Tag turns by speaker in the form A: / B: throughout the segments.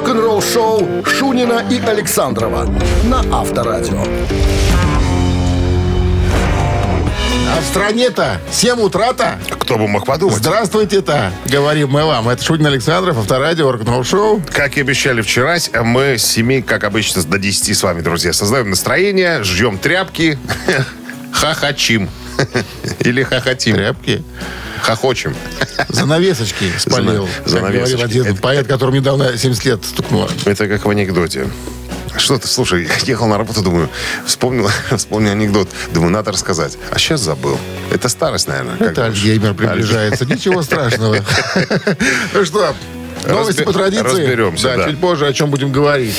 A: рок-н-ролл-шоу Шунина и Александрова на Авторадио.
B: А в стране-то 7 утра-то.
C: Кто бы мог подумать.
B: Здравствуйте-то, говорим мы вам. Это Шутин Александров, Авторадио, рок шоу
C: Как и обещали вчера, мы с 7, как обычно, до 10 с вами, друзья, создаем настроение, ждем тряпки, хахачим. Или хохотим.
B: Тряпки.
C: Хохочем.
B: Занавесочки спалил.
C: Занавесочки.
B: Говорил один
C: Это-
B: поэт, которому недавно 70 лет стукнуло.
C: Это как в анекдоте. Что ты, слушай, ехал на работу, думаю, вспомнил, вспомнил анекдот. Думаю, надо рассказать. А сейчас забыл. Это старость, наверное.
B: Это? Альцгеймер приближается. Ничего страшного. Ну что, новости
C: Разбе-
B: по традиции.
C: разберемся, да.
B: чуть позже о чем будем говорить.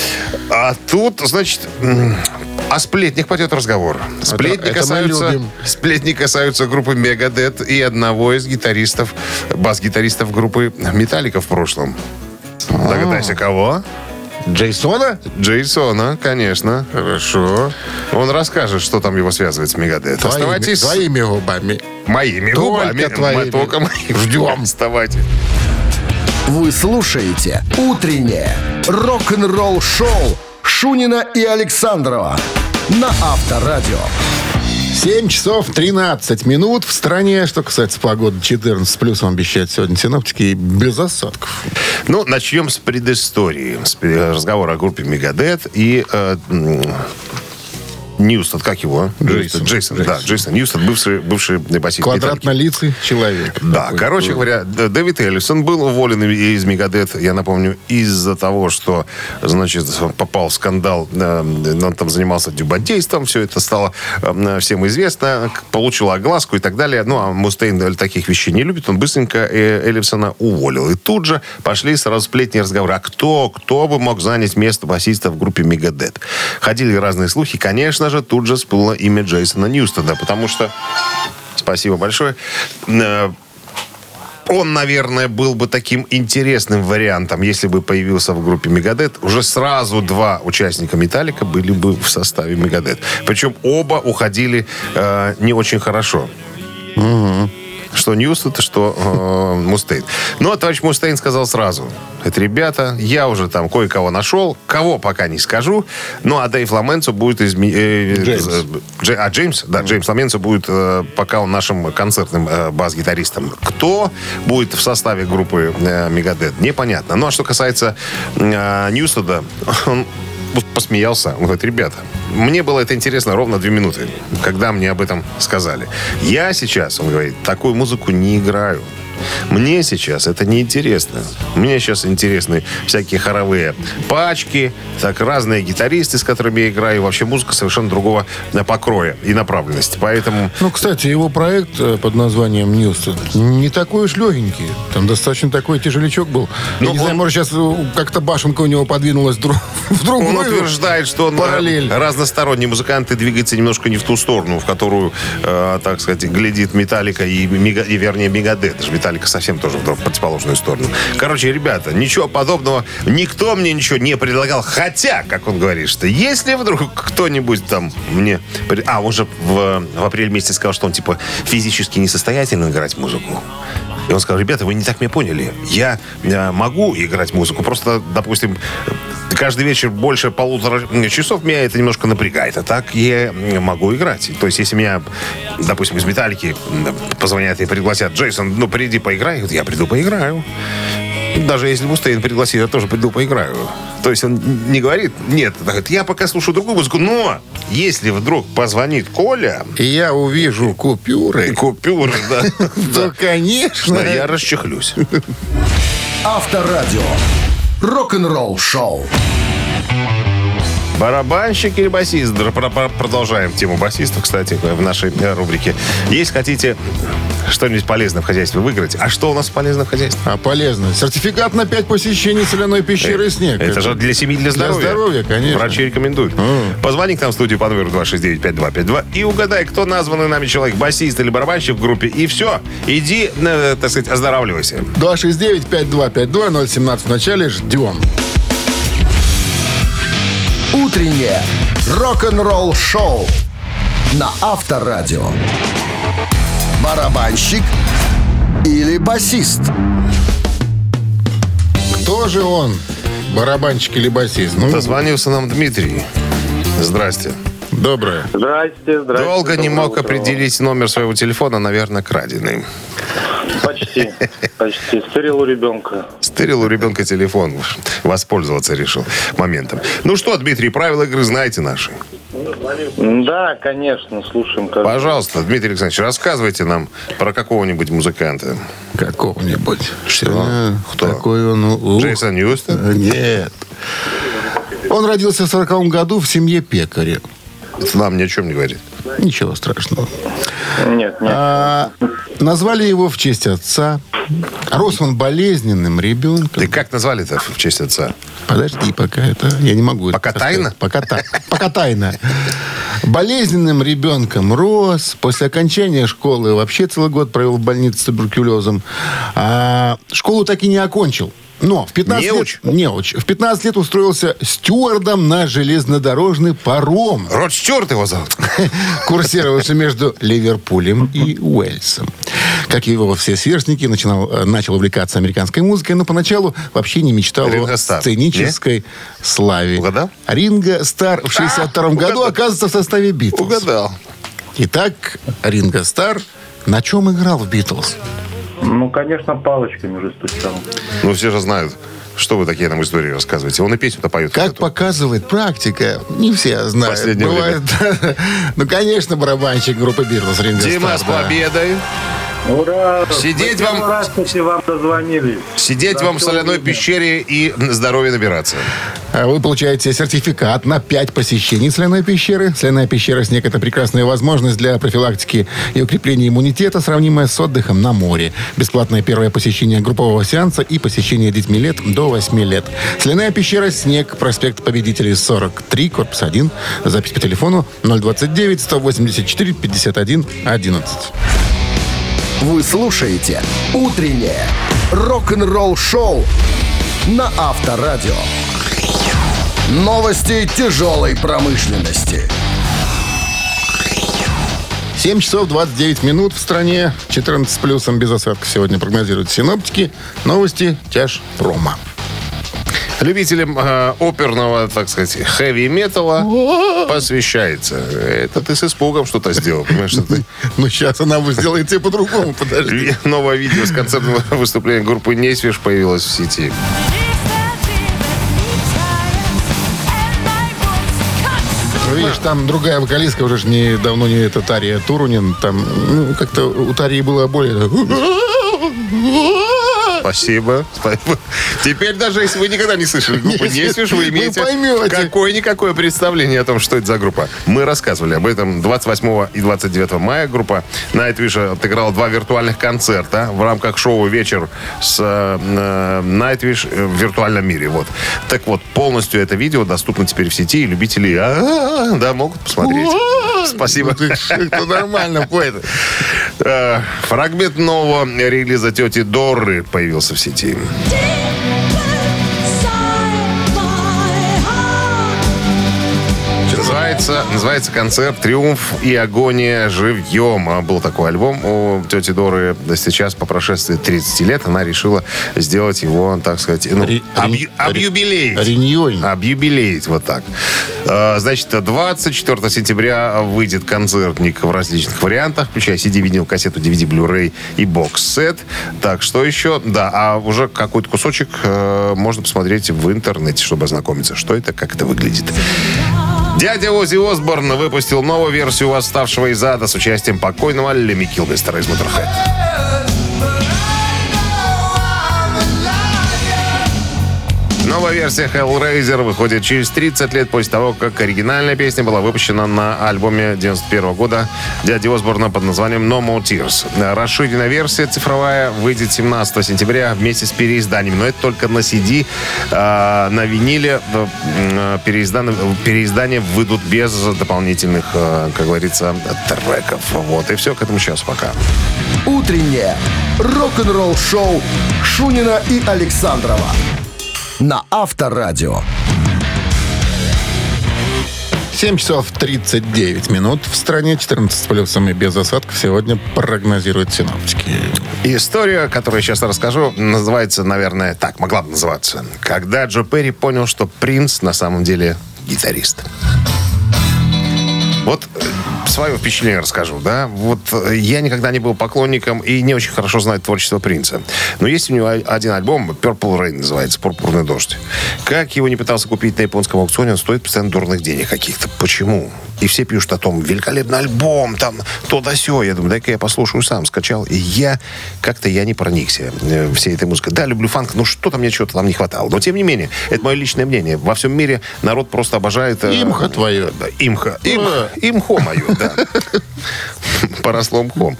C: А тут, значит, о сплетнях пойдет разговор. Сплетни,
B: это мы
C: касаются,
B: любим.
C: сплетни касаются группы Мегадет и одного из гитаристов, бас-гитаристов группы Металлика в прошлом.
B: А.
C: Догадайся, кого?
B: Джейсона?
C: Джейсона, конечно.
B: Хорошо.
C: Он расскажет, что там его связывает с Мегадет.
B: Твоими,
C: Оставайтесь
B: твоими губами.
C: моими
B: Только
C: губами.
B: твоими.
C: Только моими.
B: Ждем.
C: Оставайтесь.
A: Вы слушаете «Утреннее рок-н-ролл-шоу» Шунина и Александрова на Авторадио.
B: 7 часов 13 минут в стране. Что касается погоды, 14 с плюсом обещают сегодня синоптики и без осадков.
C: Ну, начнем с предыстории. С пре- разговора о группе Мегадет и э, Ньюстон, как его?
B: Джейсон.
C: Джейсон, да,
B: Джейсон.
C: Джейсон Ньюстон, бывший, бывший басист.
B: Квадратнолицый человек.
C: Да,
B: Такой.
C: короче говоря, Дэвид Эллисон был уволен из Мегадет, я напомню, из-за того, что, значит, попал в скандал, э, он там занимался дюбодейством, все это стало э, всем известно, получил огласку и так далее. Ну, а Мустейн таких вещей не любит, он быстренько э, Эллисона уволил. И тут же пошли сразу сплетни разговоры. А кто, кто бы мог занять место басиста в группе Мегадет? Ходили разные слухи. Конечно же, тут же всплыло имя Джейсона Ньюстона, потому что... Спасибо большое. Э, он, наверное, был бы таким интересным вариантом, если бы появился в группе Мегадет. Уже сразу два участника Металлика были бы в составе Мегадет. Причем оба уходили э, не очень хорошо. Что Ньюстон, что э, Мустейн. Но товарищ Мустейн сказал сразу. Это, ребята, я уже там кое-кого нашел. Кого пока не скажу. Ну, а Дэйв Ламенцо будет... Изме... э,
B: Джеймс.
C: э, Дже- а, Джеймс? Да, Джеймс Ламенцо будет э, пока он нашим концертным э, бас-гитаристом. Кто будет в составе группы э, Мегадет, непонятно. Ну, а что касается э, Ньюстеда, он посмеялся. Он говорит, ребята, мне было это интересно ровно две минуты, когда мне об этом сказали. Я сейчас, он говорит, такую музыку не играю. Мне сейчас это не интересно. Мне сейчас интересны всякие хоровые пачки, так разные гитаристы, с которыми я играю. Вообще музыка совершенно другого покроя и направленности. Поэтому
B: Ну, кстати, его проект э, под названием Ньюстон не такой уж легенький. Там достаточно такой тяжелячок был.
C: Ну,
B: Я не
C: он-
B: знаю, может, сейчас э, как-то башенка у него подвинулась дру- в другую
C: Он утверждает, что он
B: параллель.
C: э, разносторонний музыкант и двигается немножко не в ту сторону, в которую, э, так сказать, глядит Металлика и, Мега- и вернее, Мегадет. Даже Металлика совсем тоже в противоположную сторону. Короче, ребята, ничего подобного. Никто мне ничего не предлагал. Хотя, как он говорит, что если вдруг кто-нибудь там мне... А, он же в, в апреле месяце сказал, что он, типа, физически несостоятельно играть музыку. И он сказал, ребята, вы не так меня поняли. Я э, могу играть музыку, просто, допустим, каждый вечер больше полутора часов меня это немножко напрягает. А так я могу играть. То есть, если меня, допустим, из металлики позвонят и пригласят, Джейсон, ну, приди поиграй, я приду поиграю. Даже если Мустейн пригласит, я тоже приду поиграю. То есть он не говорит, нет, он говорит, я пока слушаю другую музыку, но если вдруг позвонит Коля,
B: И я увижу купюры,
C: купюры, да,
B: то, конечно...
C: я расчехлюсь.
A: Авторадио. Рок-н-ролл шоу.
C: Барабанщик или басист? Продолжаем тему басистов, кстати, в нашей э, рубрике. Если хотите что-нибудь полезное в хозяйстве выиграть, а что у нас полезно в хозяйстве?
B: А полезно. Сертификат на 5 посещений соляной пещеры «Снег».
C: Это же для семьи, для здоровья.
B: здоровья, конечно.
C: Врачи рекомендуют. Позвони к нам в студию по номеру 269-5252 и угадай, кто названный нами человек, басист или барабанщик в группе. И все. Иди, э, так сказать, оздоравливайся.
B: 269-5252-017 в начале. Ждем.
A: Утреннее рок-н-ролл шоу на Авторадио. Барабанщик или басист?
B: Кто же он? барабанщик или басист? Ну,
C: Дозвонился нам Дмитрий. Здрасте.
B: доброе.
D: Здрасте, здрасте.
C: Долго не мог
D: утро.
C: определить номер своего телефона, наверное, краденый.
D: Почти, почти. Стырил у ребенка.
C: Стырил у ребенка телефон. Воспользоваться решил моментом. Ну что, Дмитрий, правила игры знаете наши.
D: Да, конечно, слушаем. Как...
C: Пожалуйста, Дмитрий Александрович, рассказывайте нам про какого-нибудь музыканта.
B: Какого-нибудь.
C: Что?
B: Сегодня
C: Кто?
B: Такой он... ух.
C: Джейсон Ньюстон?
B: Э, Нет. Он родился в 40 году в семье пекаря.
C: Это нам ни о чем не говорит.
B: Ничего страшного.
D: Нет, нет.
B: А, назвали его в честь отца. Рос он болезненным ребенком.
C: Ты как назвали-то в честь отца?
B: Подожди, пока это... Я не могу... это
C: Пока тайна?
B: Пока, та- пока тайна. Болезненным ребенком рос. После окончания школы вообще целый год провел в больнице с туберкулезом. А школу так и не окончил. Но в 15
C: Неуч?
B: лет... Неуч. В 15 лет устроился стюардом на железнодорожный паром,
C: Род Стюарт его зовут.
B: курсировавший между Ливерпулем и Уэльсом. Как и его все сверстники, начинал, э, начал увлекаться американской музыкой, но поначалу вообще не мечтал
C: Ринго
B: о
C: Стар,
B: сценической славе.
C: Угадал?
B: Ринго Стар в 62 году
C: угадал.
B: оказывается в составе Битлз.
C: Угадал.
B: Итак, Ринго Стар на чем играл в Битлз?
D: Ну, конечно, палочками же стучал.
C: Ну, все же знают, что вы такие нам истории рассказываете. Он и песню-то поет.
B: Как
C: эту.
B: показывает практика, не все знают.
C: Последнее
B: Бывает, ну, конечно, барабанщик группы Битлз
C: Дима, с победой.
D: Ура!
C: Сидеть вам-
D: раз, кстати, вам дозвонились.
C: Сидеть
D: Да,
C: вам в соляной
D: видно.
C: пещере и здоровье набираться.
B: А Вы получаете сертификат на 5 посещений соляной пещеры. Соляная пещера «Снег» — это прекрасная возможность для профилактики и укрепления иммунитета, сравнимая с отдыхом на море. Бесплатное первое посещение группового сеанса и посещение детьми лет до 8 лет. Соляная пещера «Снег», проспект Победителей 43, корпус 1. Запись по телефону 029 184 51 11.
A: Вы слушаете «Утреннее рок-н-ролл-шоу» на Авторадио. Новости тяжелой промышленности.
B: 7 часов 29 минут в стране. 14 с плюсом без осадков сегодня прогнозируют синоптики. Новости тяж промо.
C: Любителям э, оперного, так сказать, хэви-металла посвящается. Это ты с испугом что-то сделал, понимаешь? что ты-
B: Ну, сейчас она сделает тебе по-другому, подожди.
C: Новое видео с концертного выступления группы Нейсвиш появилось в сети.
B: Видишь, там другая вокалистка, уже ж не, давно не это Тария Турунин. Там, ну, как-то у Тарии было более...
C: Спасибо. Спасибо. Теперь даже если вы никогда не слышали группу
B: Если
C: Нейсвиш, вы имеете какое-никакое представление о том, что это за группа. Мы рассказывали об этом 28 и 29 мая. Группа Nightwish отыграла два виртуальных концерта в рамках шоу «Вечер» с э, э, Nightwish в виртуальном мире. Вот. Так вот, полностью это видео доступно теперь в сети, и любители а, да, могут посмотреть. Спасибо.
B: Это нормально, поэт.
C: Э, Фрагмент нового релиза тети Дорры появился в сети. Называется, называется концерт «Триумф и агония живьем». А Был такой альбом у тети Доры. Сейчас, по прошествии 30 лет, она решила сделать его, так сказать, ну,
B: Ри-
C: объ- объюбилеить.
B: Риньоль.
C: Объюбилеет, вот так. Э, Значит, 24 сентября выйдет концертник в различных вариантах, включая CD, винил, кассету, DVD, Blu-ray и бокс-сет. Так, что еще? Да, а уже какой-то кусочек э, можно посмотреть в интернете, чтобы ознакомиться, что это, как это выглядит. Дядя Ози Осборн выпустил новую версию «Восставшего из ада» с участием покойного Леми Килмистера из Motorhead. Новая версия Hellraiser выходит через 30 лет после того, как оригинальная песня была выпущена на альбоме 91 года дяди Осборна под названием No More Tears. Расширенная версия цифровая выйдет 17 сентября вместе с переизданием. Но это только на CD. А, на виниле э, м, переизданы- переиздания выйдут без дополнительных, э, как говорится, треков. Вот и все. К этому сейчас пока.
A: Утреннее рок-н-ролл-шоу Шунина и Александрова на Авторадио.
B: 7 часов 39 минут в стране, 14 с плюсом и без осадков сегодня прогнозируют синоптики.
C: История, которую я сейчас расскажу, называется, наверное, так, могла бы называться. Когда Джо Перри понял, что принц на самом деле гитарист. Вот свое впечатление расскажу, да. Вот э, я никогда не был поклонником и не очень хорошо знаю творчество принца. Но есть у него один альбом, Purple Rain называется, «Пурпурный дождь». Как его не пытался купить на японском аукционе, он стоит постоянно дурных денег каких-то. Почему? И все пишут о том, великолепный альбом, там, то да сё. Я думаю, дай-ка я послушаю сам. Скачал. И я, как-то я не проникся э, всей этой музыкой. Да, люблю фанк, но что-то мне чего-то там не хватало. Но, тем не менее, это мое личное мнение. Во всем мире народ просто обожает... э,
B: Имха твое.
C: Да, имха. Им, имхо мое, да. Поросло мхом.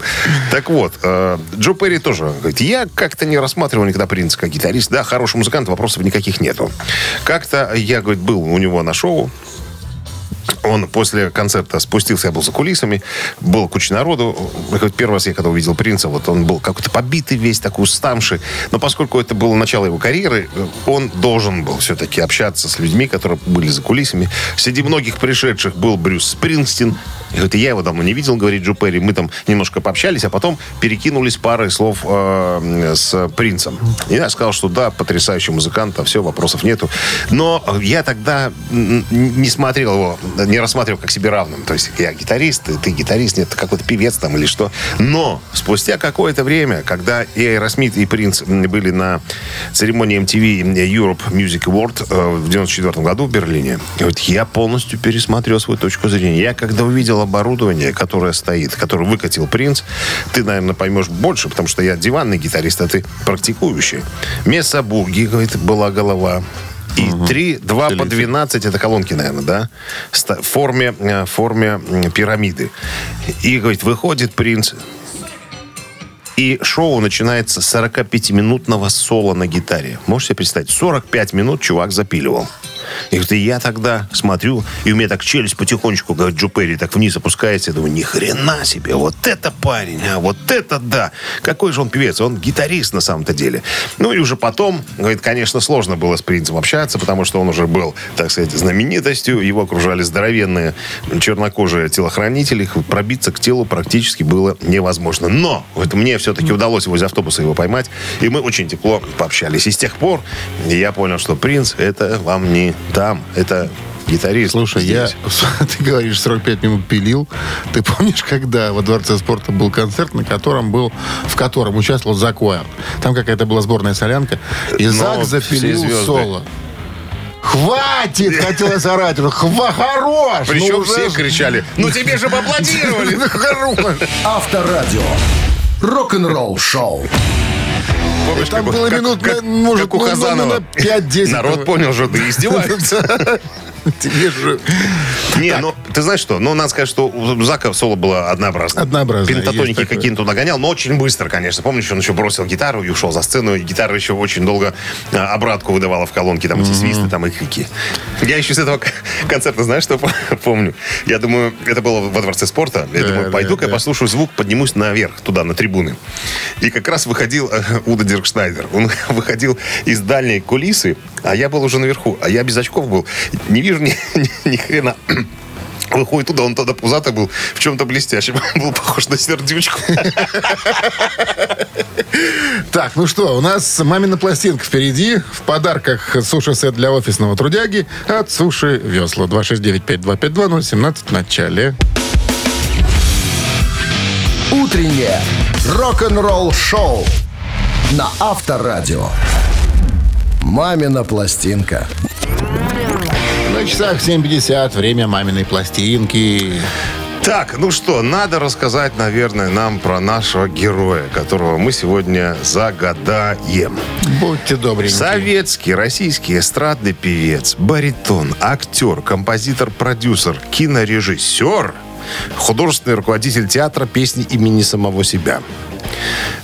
C: Так вот, э, Джо Перри тоже говорит, я как-то не рассматривал никогда принца как гитарист. Да, хороший музыкант, вопросов никаких нету. Как-то я, говорит, был у него на шоу, он после концерта спустился, я был за кулисами, было куча народу. Первый раз я когда увидел принца, вот он был какой-то побитый весь, такой уставший. Но поскольку это было начало его карьеры, он должен был все-таки общаться с людьми, которые были за кулисами. Среди многих пришедших был Брюс Спрингстин. И говорит, я его давно не видел, говорит Джо Перри. Мы там немножко пообщались, а потом перекинулись парой слов э, с принцем. И я сказал, что да, потрясающий музыкант, а все, вопросов нету. Но я тогда не смотрел его, не рассматривал как себе равным. То есть я гитарист, ты гитарист, нет, какой-то певец там или что. Но спустя какое-то время, когда и Аэросмит, и Принц были на церемонии MTV Europe Music Award э, в 94 году в Берлине, вот я полностью пересмотрел свою точку зрения. Я когда увидел оборудование, которое стоит, которое выкатил Принц, ты, наверное, поймешь больше, потому что я диванный гитарист, а ты практикующий. Месса Буги, говорит, была голова. И три, два по 12, это колонки, наверное, да? В форме, э, форме пирамиды. И, говорит, выходит принц, и шоу начинается с 45-минутного соло на гитаре. Можете себе представить? 45 минут чувак запиливал. И говорит, и я тогда смотрю, и у меня так челюсть потихонечку, говорит, Джо Перри, так вниз опускается. Я думаю, ни хрена себе, вот это парень, а вот это да. Какой же он певец, он гитарист на самом-то деле. Ну и уже потом, говорит, конечно, сложно было с принцем общаться, потому что он уже был, так сказать, знаменитостью. Его окружали здоровенные чернокожие телохранители. Пробиться к телу практически было невозможно. Но вот мне все-таки удалось возле автобуса его поймать, и мы очень тепло пообщались. И с тех пор я понял, что принц это вам не там, это гитарист.
B: Слушай, я,
C: здесь.
B: ты говоришь, 45 минут пилил. Ты помнишь, когда во Дворце спорта был концерт, на котором был, в котором участвовал Зак Уайлд? Там какая-то была сборная солянка, и
C: Но
B: Зак запилил соло. Хватит, хотелось орать. Хва, хорош!
C: Причем
B: ну
C: все кричали, ну тебе же аплодировали.
B: Ну, Хорош!
A: Авторадио. Рок-н-ролл шоу.
C: Помнишь,
B: Там
C: как-
B: было
C: как-
B: минут,
C: как-
B: может,
C: как у
B: ну, ну, ну,
C: Хазанова.
B: на 5-10.
C: Народ понял, что ты издеваешься.
B: Тебе же...
C: Не, ну, ты знаешь что? Ну, надо сказать, что у Зака соло было. Однообразное,
B: есть
C: Пентатоники какие-то туда гонял, но очень быстро, конечно. Помнишь, он еще бросил гитару и ушел за сцену, и гитара еще очень долго а, обратку выдавала в колонке, там эти свисты, там и крики. Я еще с этого концерта, знаешь, что помню? Я думаю, это было во Дворце спорта. Я думаю, пойду-ка я послушаю звук, поднимусь наверх, туда, на трибуны. И как раз выходил э, Уда Диркшнайдер. Он выходил из дальней кулисы, а я был уже наверху. А я без очков был. Не вижу ни, ни- ни хрена. Выходит туда, он тогда пузатый был, в чем-то блестящем. Был похож на сердючку.
B: Так, ну что, у нас мамина пластинка впереди. В подарках суши-сет для офисного трудяги от Суши Весла. 269-5252-017 в начале.
A: Утреннее рок-н-ролл шоу на Авторадио. Мамина пластинка.
B: На часах 7.50. Время маминой пластинки.
C: Так, ну что, надо рассказать, наверное, нам про нашего героя, которого мы сегодня загадаем.
B: Будьте добренькие.
C: Советский, российский эстрадный певец, баритон, актер, композитор, продюсер, кинорежиссер, художественный руководитель театра песни имени самого себя.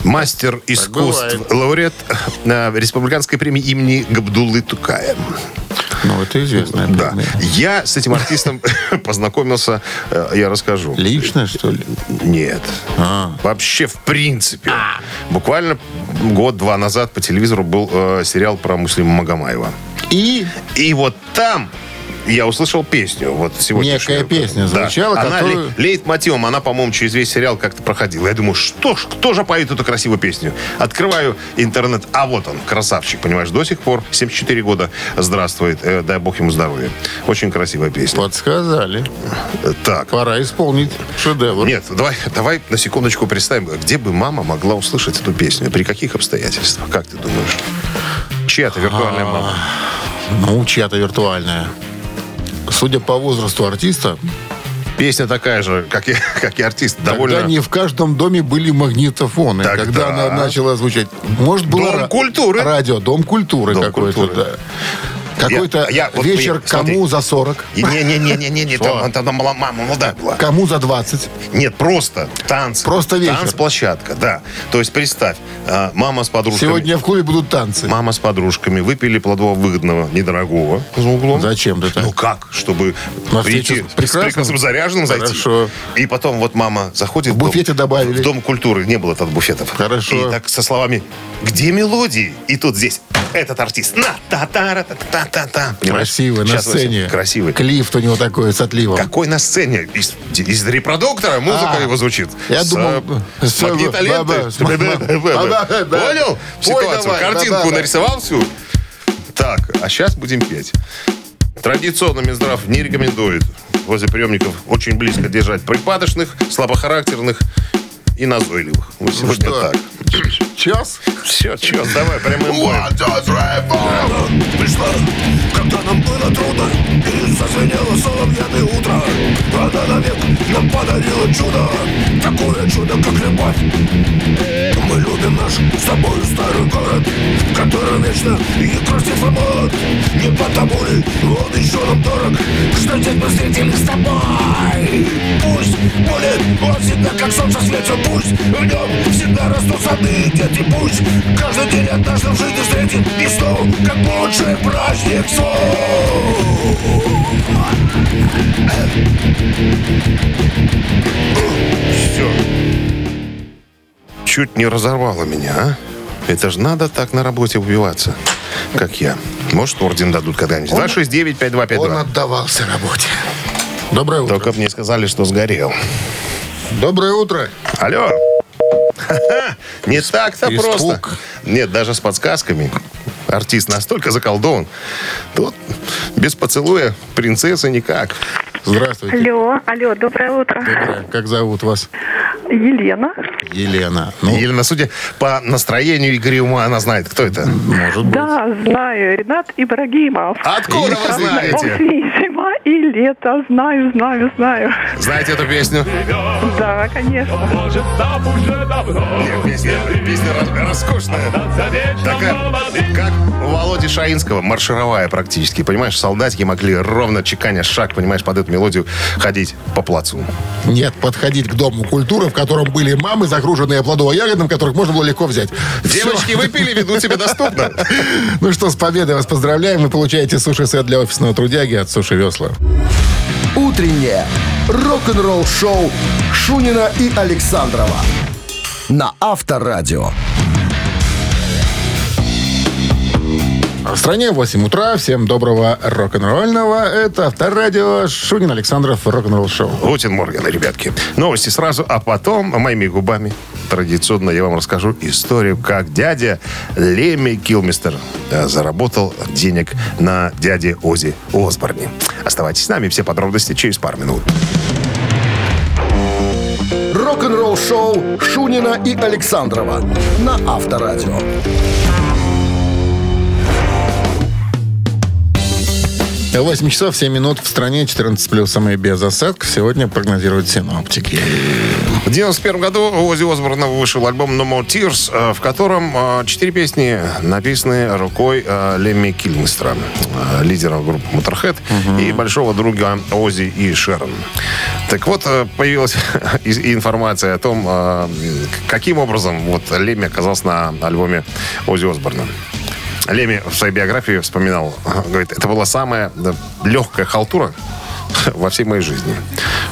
C: Мастер искусств,
B: бывает.
C: лауреат э, республиканской премии имени Габдуллы Тукая.
B: Ну, это известная
C: Да. Я с этим артистом познакомился, э, я расскажу.
B: Лично, что ли?
C: Нет.
B: А.
C: Вообще, в принципе. Буквально год-два назад по телевизору был э, сериал про Муслима Магомаева.
B: И
C: И вот там я услышал песню. Вот сегодня.
B: Некая песня звучала,
C: Она
B: которую-
C: ле- лейтмотивом, она, по-моему, через весь сериал как-то проходила. Я думаю, что ж, кто же поет эту красивую песню? Открываю интернет, а вот он, красавчик, понимаешь, до сих пор, 74 года, здравствует, э, дай бог ему здоровья. Очень красивая песня.
B: Подсказали.
C: Э, Так.
B: Пора исполнить шедевр.
C: Нет, давай, давай на секундочку представим, где бы мама могла услышать эту песню, при каких обстоятельствах, как ты думаешь? Чья-то виртуальная
B: А,
C: мама.
B: Ну, чья-то виртуальная. Судя по возрасту артиста,
C: Песня такая же, как и, как и артист, довольно...
B: тогда не в каждом доме были магнитофоны.
C: Тогда-
B: Когда она начала звучать. Может, было
C: Дом
B: ра-
C: культуры.
B: Радио, дом культуры
C: Дом
B: какой-то,
C: культуры.
B: да. Какой-то
C: Я- я вот
B: вечер
C: понял, смотри.
B: кому за 40,
C: Не-не-не-не-не, там, там мала- мама молодая была.
B: кому за 20.
C: Нет, просто танцы.
B: Просто вечер.
C: Танцплощадка, да. То есть представь, а, мама с подружками...
B: Сегодня в клубе будут танцы.
C: Мама с подружками выпили плодового выгодного, недорогого за углом.
B: Зачем ты так?
C: Ну как? Чтобы
B: На
C: прийти
B: с прекрасным?
C: заряженным зайти.
B: Хорошо.
C: И потом вот мама заходит...
B: В буфете
C: дом,
B: добавили.
C: В дом культуры. Не было тогда буфетов.
B: Хорошо.
C: И так со словами «Где мелодии?» И тут здесь этот артист. На, та та та та та та
B: Красивый, на сцене.
C: Красивый.
B: Клифт у него такой с отливом.
C: Какой на сцене? Из, из репродуктора музыка
B: А,
C: его звучит.
B: я
C: С,
B: думал, с-
C: магнитоленты. Понял? Ситуацию. Картинку нарисовал всю. Так, а сейчас будем петь. Традиционно Минздрав не рекомендует возле приемников очень близко держать припадочных, слабохарактерных и назойливых. Вот сегодня
B: что?
C: так.
B: Час?
C: Все, чё, давай прямым боем.
E: Пришла, когда нам было трудно зазвенело соловьяное утро. Она навек нам подарила чудо. Такое чудо, как любовь. Мы любим наш с тобою старый город В котором вечно и красив и молод Не потому ли он еще нам дорог? Что здесь мы встретились с тобой? Пусть будет он всегда как солнце светит. Пусть в нем всегда растут сады Дети пусть каждый день однажды в жизни встретит весну Как лучший праздник
C: Все. Чуть не разорвало меня, а? Это же надо так на работе убиваться, как я. Может, орден дадут когда-нибудь. 269-5252.
B: Он отдавался работе. Доброе утро.
C: Только мне сказали, что сгорел.
B: Доброе утро.
C: Алло. Ха-ха, Не так-то просто. Нет, даже с подсказками. Артист настолько заколдован. Тут без поцелуя принцессы никак.
B: Здравствуйте.
F: Алло, алло, доброе утро.
B: Доброе. Как зовут вас?
F: Елена.
B: Елена. Ну,
C: Елена, судя по настроению Игоря Ума, она знает, кто это.
B: может быть.
F: Да, знаю, Ренат Ибрагимов.
C: Откуда вы знаете?
F: Зима и лето, знаю, знаю, знаю.
C: Знаете эту песню?
F: Да, конечно.
C: Нет, песня, песня роскошная. Такая, как у Володи Шаинского, маршировая практически. Понимаешь, солдатики могли ровно чеканя шаг, понимаешь, под эту мелодию ходить по плацу.
B: Нет, подходить к Дому культуры, в котором были мамы, загруженные плодово-ягодным, которых можно было легко взять.
C: Девочки
B: Всё.
C: выпили, ведут себя доступно.
B: Ну что, с победой вас поздравляем. Вы получаете суши-сет для офисного трудяги от Суши Весла.
A: Утреннее рок-н-ролл-шоу Шунина и Александрова на Авторадио.
B: В стране 8 утра. Всем доброго рок-н-ролльного. Это Авторадио Шунин Александров рок-н-ролл шоу.
C: Гутин Морган, ребятки. Новости сразу, а потом моими губами традиционно я вам расскажу историю, как дядя Леми Килмистер э, заработал денег на дяде Ози Осборне. Оставайтесь с нами, все подробности через пару минут.
A: Рок-н-ролл-шоу Шунина и Александрова на Авторадио.
B: 8 часов 7 минут в стране, 14 плюсом и без осадков. Сегодня прогнозируют синоптики.
C: В 91 году у Ози Осборна вышел альбом No More Tears, э, в котором э, четыре песни написаны рукой э, Лемми Килмистера, э, лидера группы Motorhead и большого друга Ози и Шерон. Так вот, появилась информация о том, каким образом вот Лемми оказался на альбоме Ози Осборна. Леми в своей биографии вспоминал, говорит, это была самая легкая халтура во всей моей жизни.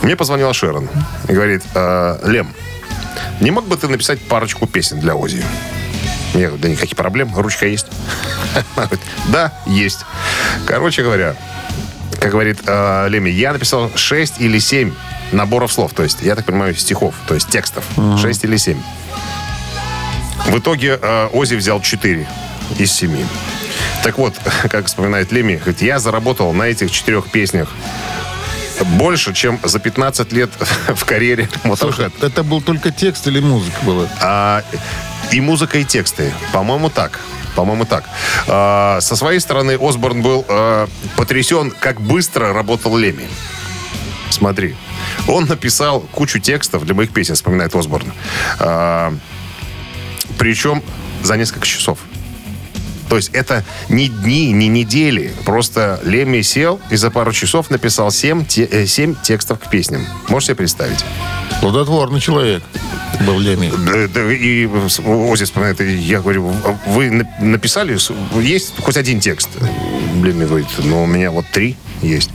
C: Мне позвонила Шерон и говорит, «Э, Лем, не мог бы ты написать парочку песен для Ози? Я говорю, да никаких проблем, ручка есть. Она говорит, да, есть. Короче говоря, как говорит э, Леми, я написал 6 или 7 наборов слов. То есть, я так понимаю, стихов, то есть текстов. 6 или 7. В итоге э, Ози взял 4 из 7. Так вот, как вспоминает Леми, говорит, я заработал на этих четырех песнях больше, чем за 15 лет в карьере
B: Слушай,
C: Motorhead.
B: это был только текст или музыка была?
C: А, и музыка, и тексты. По-моему, так. По-моему, так. А, со своей стороны, Осборн был а, потрясен, как быстро работал Леми. Смотри. Он написал кучу текстов для моих песен, вспоминает Осборн. А, причем за несколько часов. То есть это не дни, не недели. Просто Леми сел и за пару часов написал 7, текстов к песням. Можете себе представить?
B: Плодотворный человек был Леми.
C: Да, да, и Ози вспоминает, и я говорю, вы на- написали, есть хоть один текст? Мне говорит, ну, у меня вот три есть.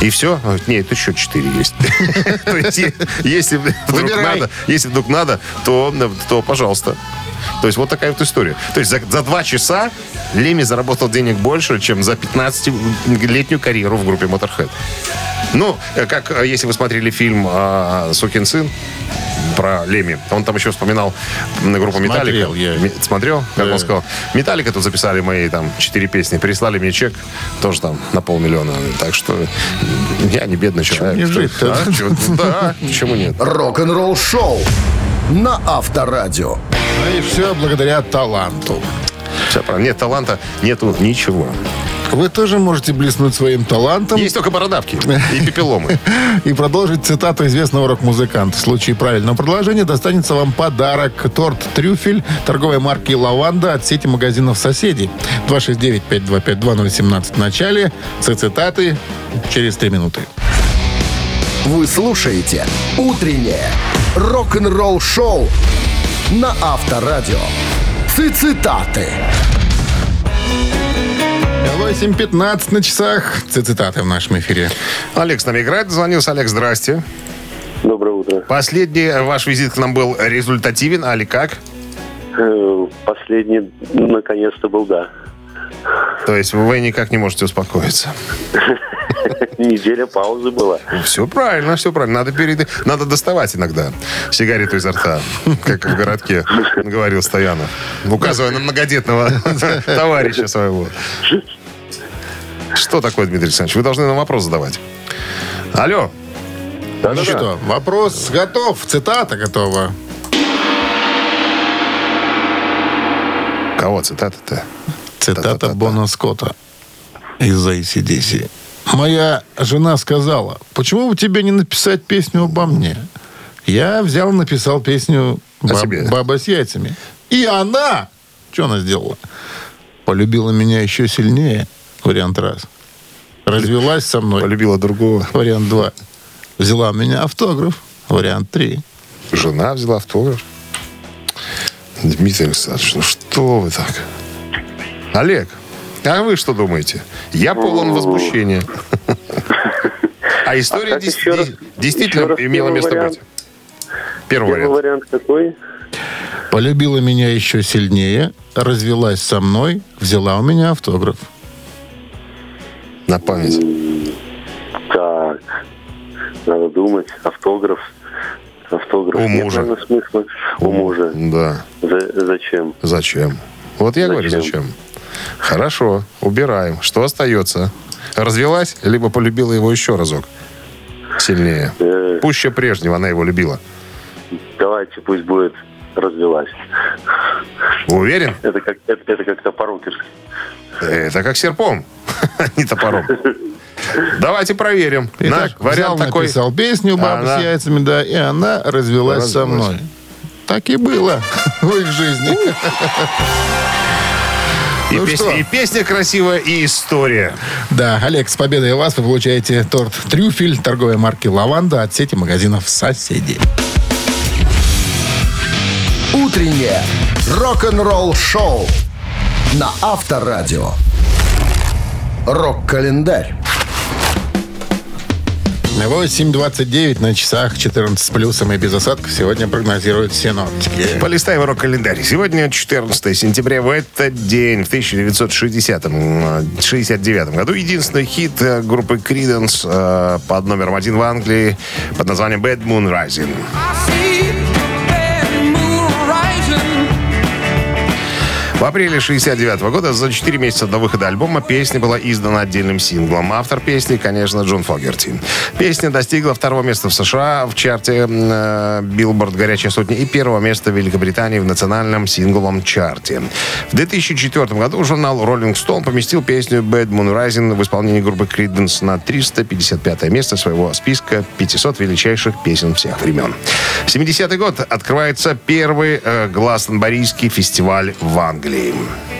C: И все? Нет, еще четыре есть. То есть, если вдруг надо, если вдруг надо, то, то пожалуйста. То есть вот такая вот история. То есть за, за два часа Леми заработал денег больше, чем за 15-летнюю карьеру в группе Motorhead. Ну, э, как э, если вы смотрели фильм а, «Сукин сын», про Леми. Он там еще вспоминал м, группу
B: Смотрел
C: Металлика.
B: я.
C: Ми- Смотрел? Как
B: Да.
C: он сказал. Металлика тут записали мои там четыре песни. Прислали мне чек тоже там на полмиллиона. Так что я не бедный человек.
B: не?
C: А, чё- Да, почему нет?
A: Рок-н-ролл шоу на Авторадио.
B: А и все благодаря таланту.
C: Всё правильно. Нет таланта, нету ничего.
B: Вы тоже можете блеснуть своим талантом
C: Есть только бородавки и пепеломы.
B: и продолжить цитату известного рок-музыканта. В случае правильного предложения достанется вам подарок. Торт «Трюфель» торговой марки «Лаванда» от сети магазинов «Соседи». 269-525-2017 в начале. Все цитаты через три минуты.
A: Вы слушаете «Утреннее рок-н-ролл-шоу» на Авторадио. Цитаты.
B: 8.15 на часах. Цитаты в нашем эфире.
C: Олег с нами играет. Звонился. Олег, здрасте.
D: Доброе утро.
C: Последний ваш визит к нам был результативен, али как?
D: Э, Последний, наконец-то, был, да.
C: То есть вы никак не можете успокоиться.
D: Неделя паузы была.
C: Все правильно, все правильно. Надо, перед... Надо доставать иногда сигарету изо рта, как в городке говорил Стоянов, указывая на многодетного товарища своего. Что такое, Дмитрий Александрович? Вы должны нам вопрос задавать. Алло.
B: Ну что, вопрос готов, цитата готова.
C: Кого цитата-то?
B: Цитата. Бона Скотта из ACDC. Моя жена сказала, почему бы тебе не написать песню обо мне? Я взял и написал песню «Баб-. «Баба с яйцами». И она, что она сделала? Полюбила меня еще сильнее, вариант раз. Развелась со мной,
C: Полюбила другого.
B: вариант два. Взяла у меня автограф, вариант три.
C: Жена взяла автограф. Дмитрий Александрович, ну что вы так? Олег, а вы что думаете? Я полон возмущения. А история
D: А
C: действительно имела место
D: вариант?
C: быть. Первый
D: Первый
C: вариант.
D: вариант какой?
B: Полюбила меня еще сильнее, развелась со мной, взяла у меня автограф.
C: На память.
D: Так, надо думать. Автограф. Автограф.
C: У
D: Нет,
C: мужа.
D: наверное, смысла. У мужа.
C: Да.
D: За- зачем?
C: Зачем? Вот я говорю,
D: Зачем?
C: Хорошо, убираем. Что остается? Развелась, либо полюбила его еще разок? Сильнее.
D: Э,
C: Пуще прежнего она его любила.
D: давайте пусть будет развелась.
C: Уверен?
D: Это как это, это как-то по-рокерски.
C: Это как серпом, а не топором. Давайте проверим.
B: Итак,
C: Наш вариант
B: взял,
C: такой.
B: написал песню «Баба
C: Она-
B: с яйцами», да, и она развелась, со
C: Развелась.
B: мной. Так и было в их жизни.
C: И,
B: Ну
C: песня,
B: что?
C: и песня красивая, и история.
B: Да, Олег, с победой вас вы получаете торт «Трюфель» торговой марки «Лаванда» от сети магазинов «Соседи».
A: Утреннее рок-н-ролл-шоу на Авторадио. Рок-календарь.
B: 8.29 на часах, 14 с плюсом и без осадков. Сегодня прогнозируют синоптики.
C: Полистаем рок-календарь. Сегодня 14 сентября. В этот день, в 1969 году, единственный хит э, группы Creedence э, под номером один в Англии под названием Bad Moon Rising. В апреле 69 года, за 4 месяца до выхода альбома, песня была издана отдельным синглом. Автор песни, конечно, Джон Фогерти. Песня достигла второго места в США в чарте э, Billboard «Горячая сотня» и первого места в Великобритании в национальном сингловом чарте. В 2004 году журнал Rolling Stone поместил песню Bad Moon Rising в исполнении группы Creedence на 355 место своего списка 500 величайших песен всех времен. 70-й год открывается первый э, Гластонборийский фестиваль в Англии. Glee.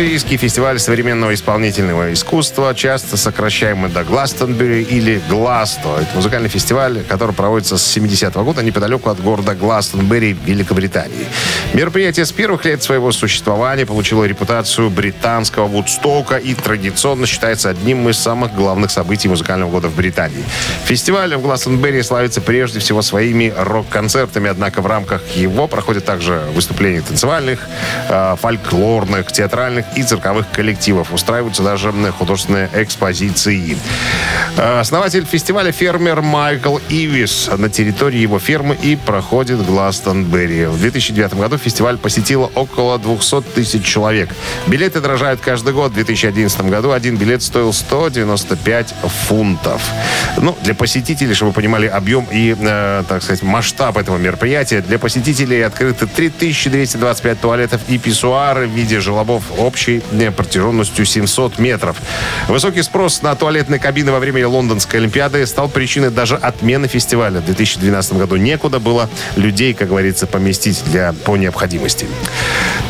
C: Гластонберийский фестиваль современного исполнительного искусства, часто сокращаемый до Гластонбери или Гласто. Это музыкальный фестиваль, который проводится с 70-го года неподалеку от города Гластонбери Великобритании. Мероприятие с первых лет своего существования получило репутацию британского Вудстока и традиционно считается одним из самых главных событий музыкального года в Британии. Фестиваль в Гластонбери славится прежде всего своими рок-концертами, однако в рамках его проходят также выступления танцевальных, э, фольклорных, театральных и цирковых коллективов. Устраиваются даже художественные экспозиции. Э, Основатель фестиваля фермер Майкл Ивис на территории его фермы и проходит Гластонберри. В 2009 году фестиваль посетило около 200 тысяч человек. Билеты дорожают каждый год. В 2011 году один билет стоил 195 фунтов. Ну, для посетителей, чтобы вы понимали объем и, э, так сказать, масштаб этого мероприятия, для посетителей открыты 3225 туалетов и писсуары в виде желобов общей протяженностью 700 метров. Высокий спрос на туалетные кабины во время Лондонской Олимпиады стал причиной даже отмены фестиваля. В 2012 году некуда было людей, как говорится, поместить для, по необходимости.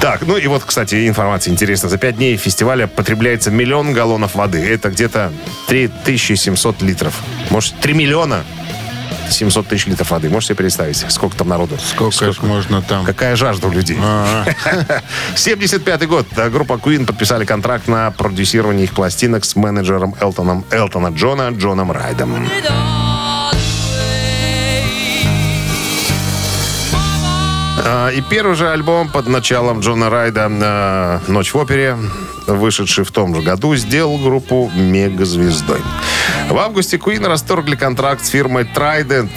C: Так, ну и вот, кстати, информация интересная. За пять дней фестиваля потребляется миллион галлонов воды. Это где-то 3700 литров. Может, 3 миллиона 700 тысяч литров воды. Можете себе представить, сколько там народу?
B: Сколько, ж можно там?
C: Какая жажда у людей.
B: А,
C: 75 год. Группа Queen подписали контракт на продюсирование их пластинок с менеджером Элтоном Элтона Джона Джоном Райдом. А, И первый же альбом под началом Джона Райда э, «Ночь в опере», вышедший в том же году, сделал группу мегазвездой. В августе Queen расторгли контракт с фирмой Trident.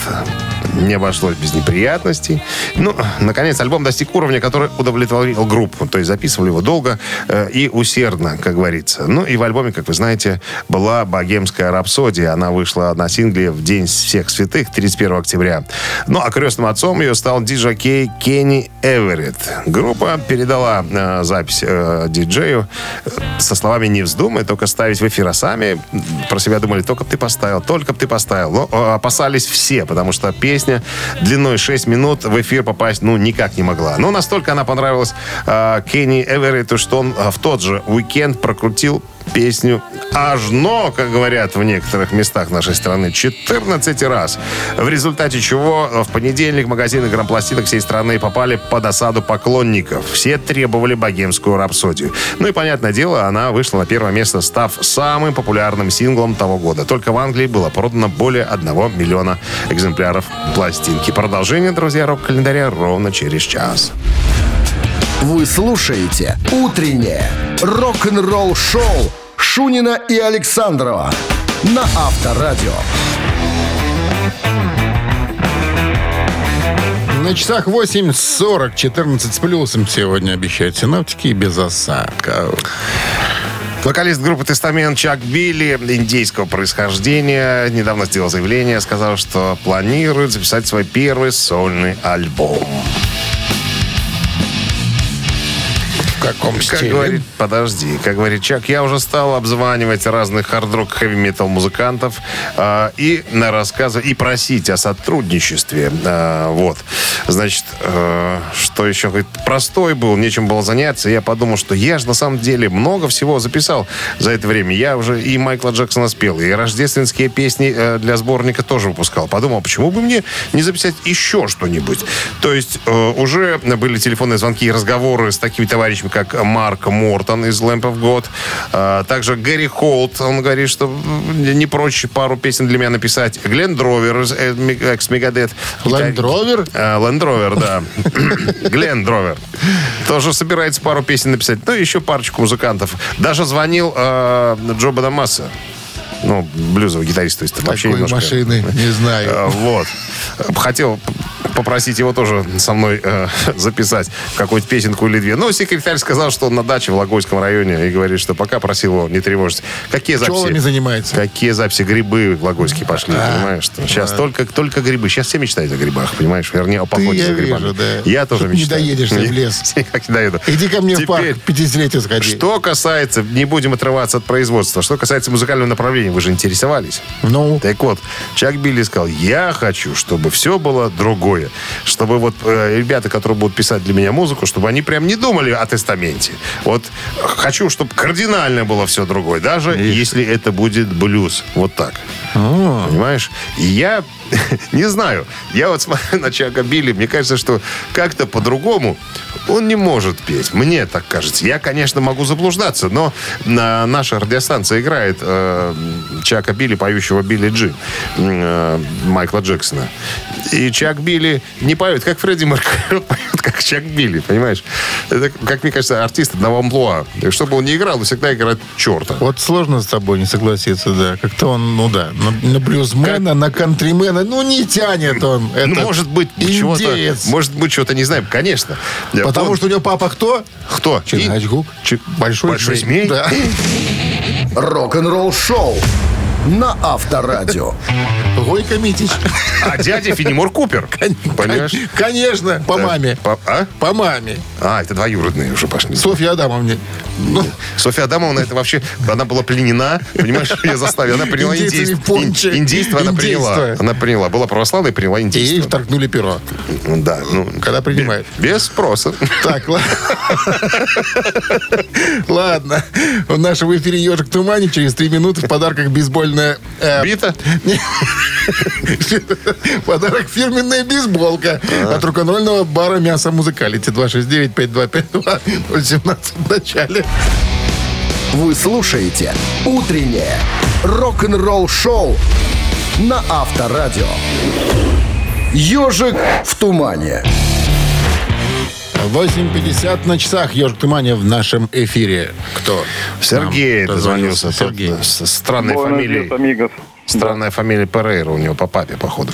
C: Не обошлось без неприятностей. Ну, наконец, альбом достиг уровня, который удовлетворил группу. То есть записывали его долго э, и усердно, как говорится. Ну и в альбоме, как вы знаете, была «Богемская рапсодия». Она вышла на сингле в День всех святых, 31 октября. Ну а крестным отцом ее стал диджокей Кенни Эверетт. Группа передала э, запись э, диджею э, со словами «Не вздумай, только ставить в эфир». А сами про себя думали, только бы ты поставил, только бы ты поставил. Но э, опасались все, потому что песня длиной 6 минут в эфир попасть, ну, никак не могла. Но настолько она понравилась э, Кенни Эверетту, что он э, в тот же уикенд прокрутил песню аж но, как говорят в некоторых местах нашей страны, 14 раз. В результате чего в понедельник магазины грампластинок всей страны попали под осаду поклонников. Все требовали богемскую рапсодию. Ну и, понятное дело, она вышла на первое место, став самым популярным синглом того года. Только в Англии было продано более 1 миллиона экземпляров пластинки. Продолжение, друзья, рок-календаря ровно через час.
A: Вы слушаете «Утреннее рок-н-ролл-шоу» Шунина и Александрова на Авторадио.
B: На часах 8.40, 14 с плюсом сегодня обещают синоптики и без осадков.
C: Вокалист группы «Тестамент» Чак Билли, индейского происхождения, недавно сделал заявление, сказал, что планирует записать свой первый сольный альбом.
B: Каком
C: Как
B: стиле?
C: говорит, подожди, как говорит Чак, я уже стал обзванивать разных хард-рок, хэви-метал музыкантов э, и на рассказы и просить о сотрудничестве. Э, вот, значит, э, что еще? Говорит, простой был, нечем было заняться. Я подумал, что я же на самом деле много всего записал за это время. Я уже и Майкла Джексона спел, и рождественские песни э, для сборника тоже выпускал. Подумал, почему бы мне не записать еще что-нибудь? То есть э, уже были телефонные звонки и разговоры с такими товарищами, как Марк Мортон из Lamp of God. А, также Гэри Холт, он говорит, что не прочь пару песен для меня написать. Глен Дровер из э, экс-Мегадет.
B: Land Rover?
C: Land Rover, да. Глен Дровер. Тоже собирается пару песен написать. Ну, еще парочку музыкантов. Даже звонил э, Джо Бадамаса. Ну, блюзовый гитарист, то есть вообще
B: Такой
C: немножко...
B: машины, не знаю.
C: Э, Вот. Хотел попросить его тоже со мной э, записать какую-то песенку или две. Но секретарь сказал, что он на даче в Логойском районе и говорит, что пока просил его не тревожить. Какие записи?
B: Пчелами занимается.
C: Какие записи? Грибы в Логойске пошли, понимаешь? Что сейчас только, только грибы. Сейчас все мечтают о грибах, понимаешь? Вернее, о походе
B: я
C: за грибами.
B: вижу, да.
C: Я тоже
B: Чтоб не
C: мечтаю.
B: доедешь ты в лес.
C: Никак не доеду.
B: Иди ко мне в парк,
C: Теперь,
B: к 50-летию сходи.
C: Что касается, не будем отрываться от производства, что касается музыкального направления, вы же интересовались.
B: Ну,
C: Так вот, Чак Билли сказал, я хочу, чтобы все было другое. Чтобы вот э, ребята, которые будут писать для меня музыку, чтобы они прям не думали о тестаменте. Вот хочу, чтобы кардинально было все другое. Даже если это будет блюз. Вот так. Понимаешь? И я не знаю. Я вот смотрю на Чака Билли, мне кажется, что как-то по-другому он не может петь. Мне так кажется. Я, конечно, могу заблуждаться, но на наша радиостанция играет э, Чака Билли, поющего Билли Джин э, Майкла Джексона. И Чак Билли не поет, как Фредди Меркьюри, поет, как Чак Билли, понимаешь? Это, как мне кажется, артист одного амплуа. Чтобы он не играл, он всегда играет черта.
B: вот сложно с тобой не согласиться, да. Как-то он, ну да, на, на блюзмена, на кантримена, ну не тянет он.
C: Ну,
B: этот
C: может быть, чего-то, может быть, чего-то не знаем, конечно.
B: Потому
C: Он-
B: что у него папа кто?
C: кто?
B: Чингачгук.
C: Чи-
B: Большой,
C: Большой змей?
B: Да.
A: Рок-н-ролл шоу на Авторадио.
B: Гойко Митич.
C: А дядя Финемор Купер. Понимаешь?
B: Конечно, по
C: Да.
B: маме.
C: По- а?
B: По маме.
C: А, это двоюродные уже пошли.
B: Софья Адамовне. Ну,
C: Софья Адамовна, это вообще, она была пленена, понимаешь, я заставил, она приняла индейство. Индейство она приняла.
B: Индейство.
C: Она приняла. Была православная и приняла
B: и ей
C: индейство.
B: вторгнули перо.
C: Да, ну,
B: Когда принимают.
C: без спроса.
B: Так, ла- ладно. В нашем эфире «Ежик в тумане». Через три минуты в подарках бейсбольная... э,
C: Бита?
B: Подарок фирменная бейсболка от рок-н-ролльного бара «Мясо Музыкалити». 269-5252 017 в начале.
A: Вы слушаете «Утреннее рок-н-ролл-шоу» на Авторадио. «Ежик в тумане».
B: 8.50 на часах. «Ежик в тумане» в нашем эфире. Кто?
C: Сергей дозвонился.
B: Сергей.
C: С странной фамилией. Странная фамилия Перейра у него по папе, походу.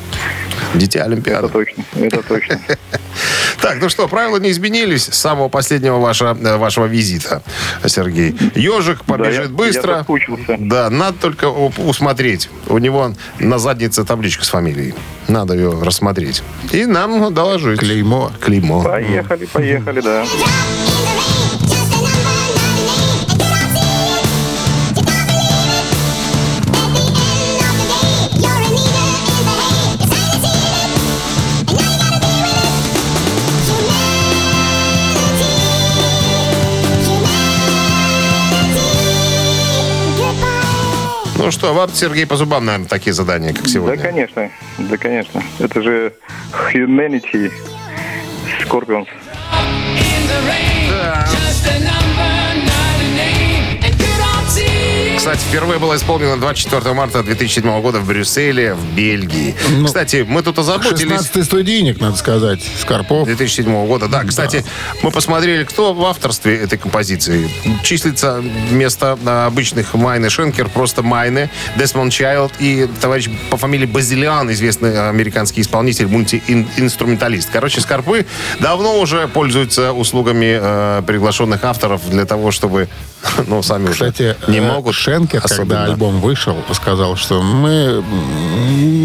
C: Дитя
D: Это
C: Олимпиады.
D: точно, это точно.
C: Так, ну что, правила не изменились с самого последнего вашего, э, вашего визита, Сергей. Ежик побежит
D: я-
C: быстро.
D: я.
C: Да, надо только усмотреть. У него на заднице табличка с фамилией. Надо ее рассмотреть. И нам доложить.
B: Клеймо.
C: Клеймо.
D: Поехали, поехали, да.
C: Что, вам, Сергей, по зубам, наверное, такие задания, как
D: Да,
C: сегодня.
D: конечно, да, конечно. Это же Humanity Scorpions.
C: Кстати, впервые было исполнено 24 марта 2007 года в Брюсселе, в Бельгии.
B: Ну,
C: Кстати, мы тут озаботились...
B: 16-й студийник, надо сказать. Скорпов.
C: 2007 года. Да, кстати, мы посмотрели, кто в авторстве этой композиции. Числится вместо обычных Майны Шенкер просто Майны, Десмонд Чайлд и товарищ по фамилии Базилиан, известный американский исполнитель, мультиинструменталист. Короче, Скорпы давно уже пользуются услугами э, приглашенных авторов для того, чтобы, ну, сами
B: Кстати,
C: уже не
B: э,
C: могут.
B: Шенкер,
C: особенно.
B: когда альбом вышел, сказал, что мы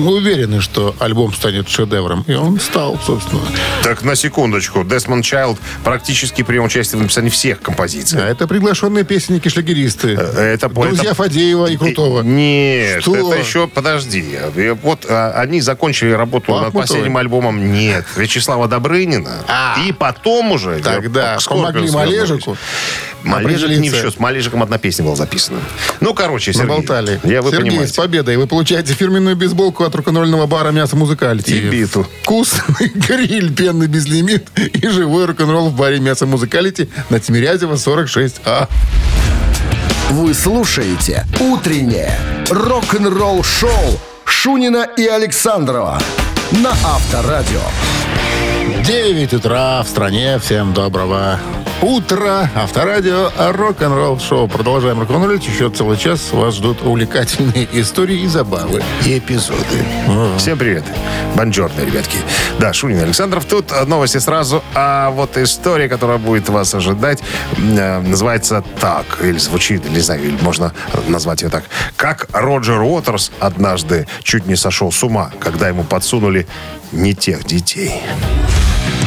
B: уверены, что альбом станет шедевром. И он стал, собственно.
C: Так, на секундочку. Десмонд Чайлд практически принял участие в написании всех композиций.
B: А это приглашенные песенники-шлягеристы.
C: Это
B: Друзья
C: это-
B: Фадеева и Крутого.
C: Нет,
B: Что?
C: это еще, подожди. Э, Вот а, они закончили работу над
B: Бахмутовой?
C: последним альбомом «Нет» Вячеслава Добрынина.
B: А.
C: И потом уже...
B: Тогда
C: э,
B: помогли. Малежику.
C: Малежик не в
B: определиться.
C: счет. С Малежиком одна песня была записана. Ну, короче, Сергей.
B: Наболтали.
C: Я, вы
B: Сергей, с
C: понимаете.
B: победой. Вы получаете фирменную бейсболку от рок-н-ролльного бара «Мясо Музыкалити».
C: И биту.
B: Вкусный гриль, пенный безлимит и живой рок-н-ролл в баре «Мясо Музыкалити» на Тимирязева, 46А.
A: Вы слушаете «Утреннее рок-н-ролл-шоу» Шунина и Александрова на Авторадио.
B: 9 утра в стране. Всем доброго утра. Авторадио рок-н-ролл шоу. Продолжаем рок-н-роллить. Еще целый час вас ждут увлекательные истории и забавы.
C: и эпизоды. Всем привет. Бонжорно, ребятки. Да, Шунин Александров. Тут новости сразу. А вот история, которая будет вас ожидать, э, называется так. Или звучит, не знаю, или можно назвать ее так. Как Роджер Уотерс однажды чуть не сошел с ума, когда ему подсунули не тех детей.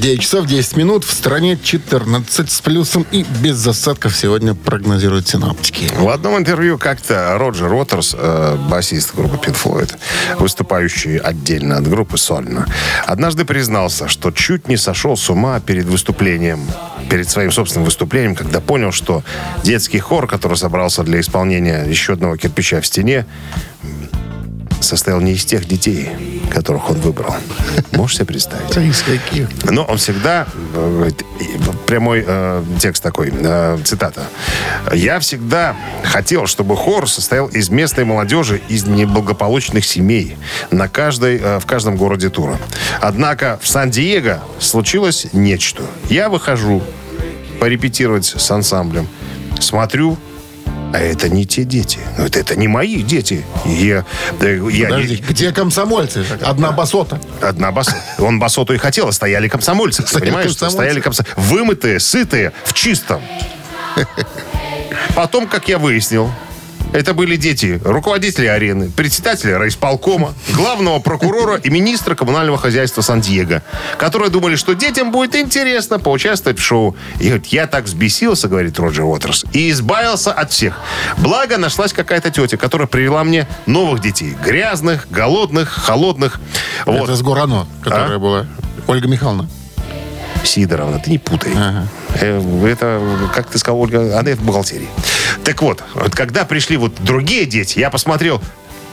B: 9 часов 10 минут. В стране 14 с плюсом и без засадков сегодня прогнозируют синаптики.
C: В одном интервью как-то Роджер Уотерс, э, басист группы Pink Floyd, выступающий отдельно от группы сольно, однажды признался, что чуть не сошел с ума перед выступлением, перед своим собственным выступлением, когда понял, что детский хор, который собрался для исполнения еще одного кирпича в стене, состоял не из тех детей, которых он выбрал. Можешь себе представить?
B: Из каких?
C: Но он всегда, э, прямой э, текст такой, э, цитата. «Я всегда хотел, чтобы хор состоял из местной молодежи из неблагополучных семей на каждой, э, в каждом городе тура. Однако в Сан-Диего случилось нечто. Я выхожу порепетировать с ансамблем, смотрю, а это не те дети. Ну, Это, не мои дети. Я, да, я не-
B: Подожди, где комсомольцы? Одна басота.
C: Одна бас... Он басоту и хотел, а стояли комсомольцы.
B: Стояли
C: понимаешь,
B: комсомольцы.
C: стояли комсомольцы. Вымытые, сытые, в чистом. Потом, как я выяснил, это были дети руководителя арены, председателя райисполкома, главного прокурора и министра коммунального хозяйства Сан-Диего, которые думали, что детям будет интересно поучаствовать в шоу. И говорит, я так взбесился, говорит Роджер Уотерс, и избавился от всех. Благо, нашлась какая-то тетя, которая привела мне новых детей. Грязных, голодных, холодных. Вот.
B: Это с Гурано, которая
C: А?
B: была. Ольга Михайловна.
C: Сидоровна, ты не путай. Э, Это, как ты сказал, Ольга, она в бухгалтерии. Так вот, вот когда пришли вот другие дети, я посмотрел,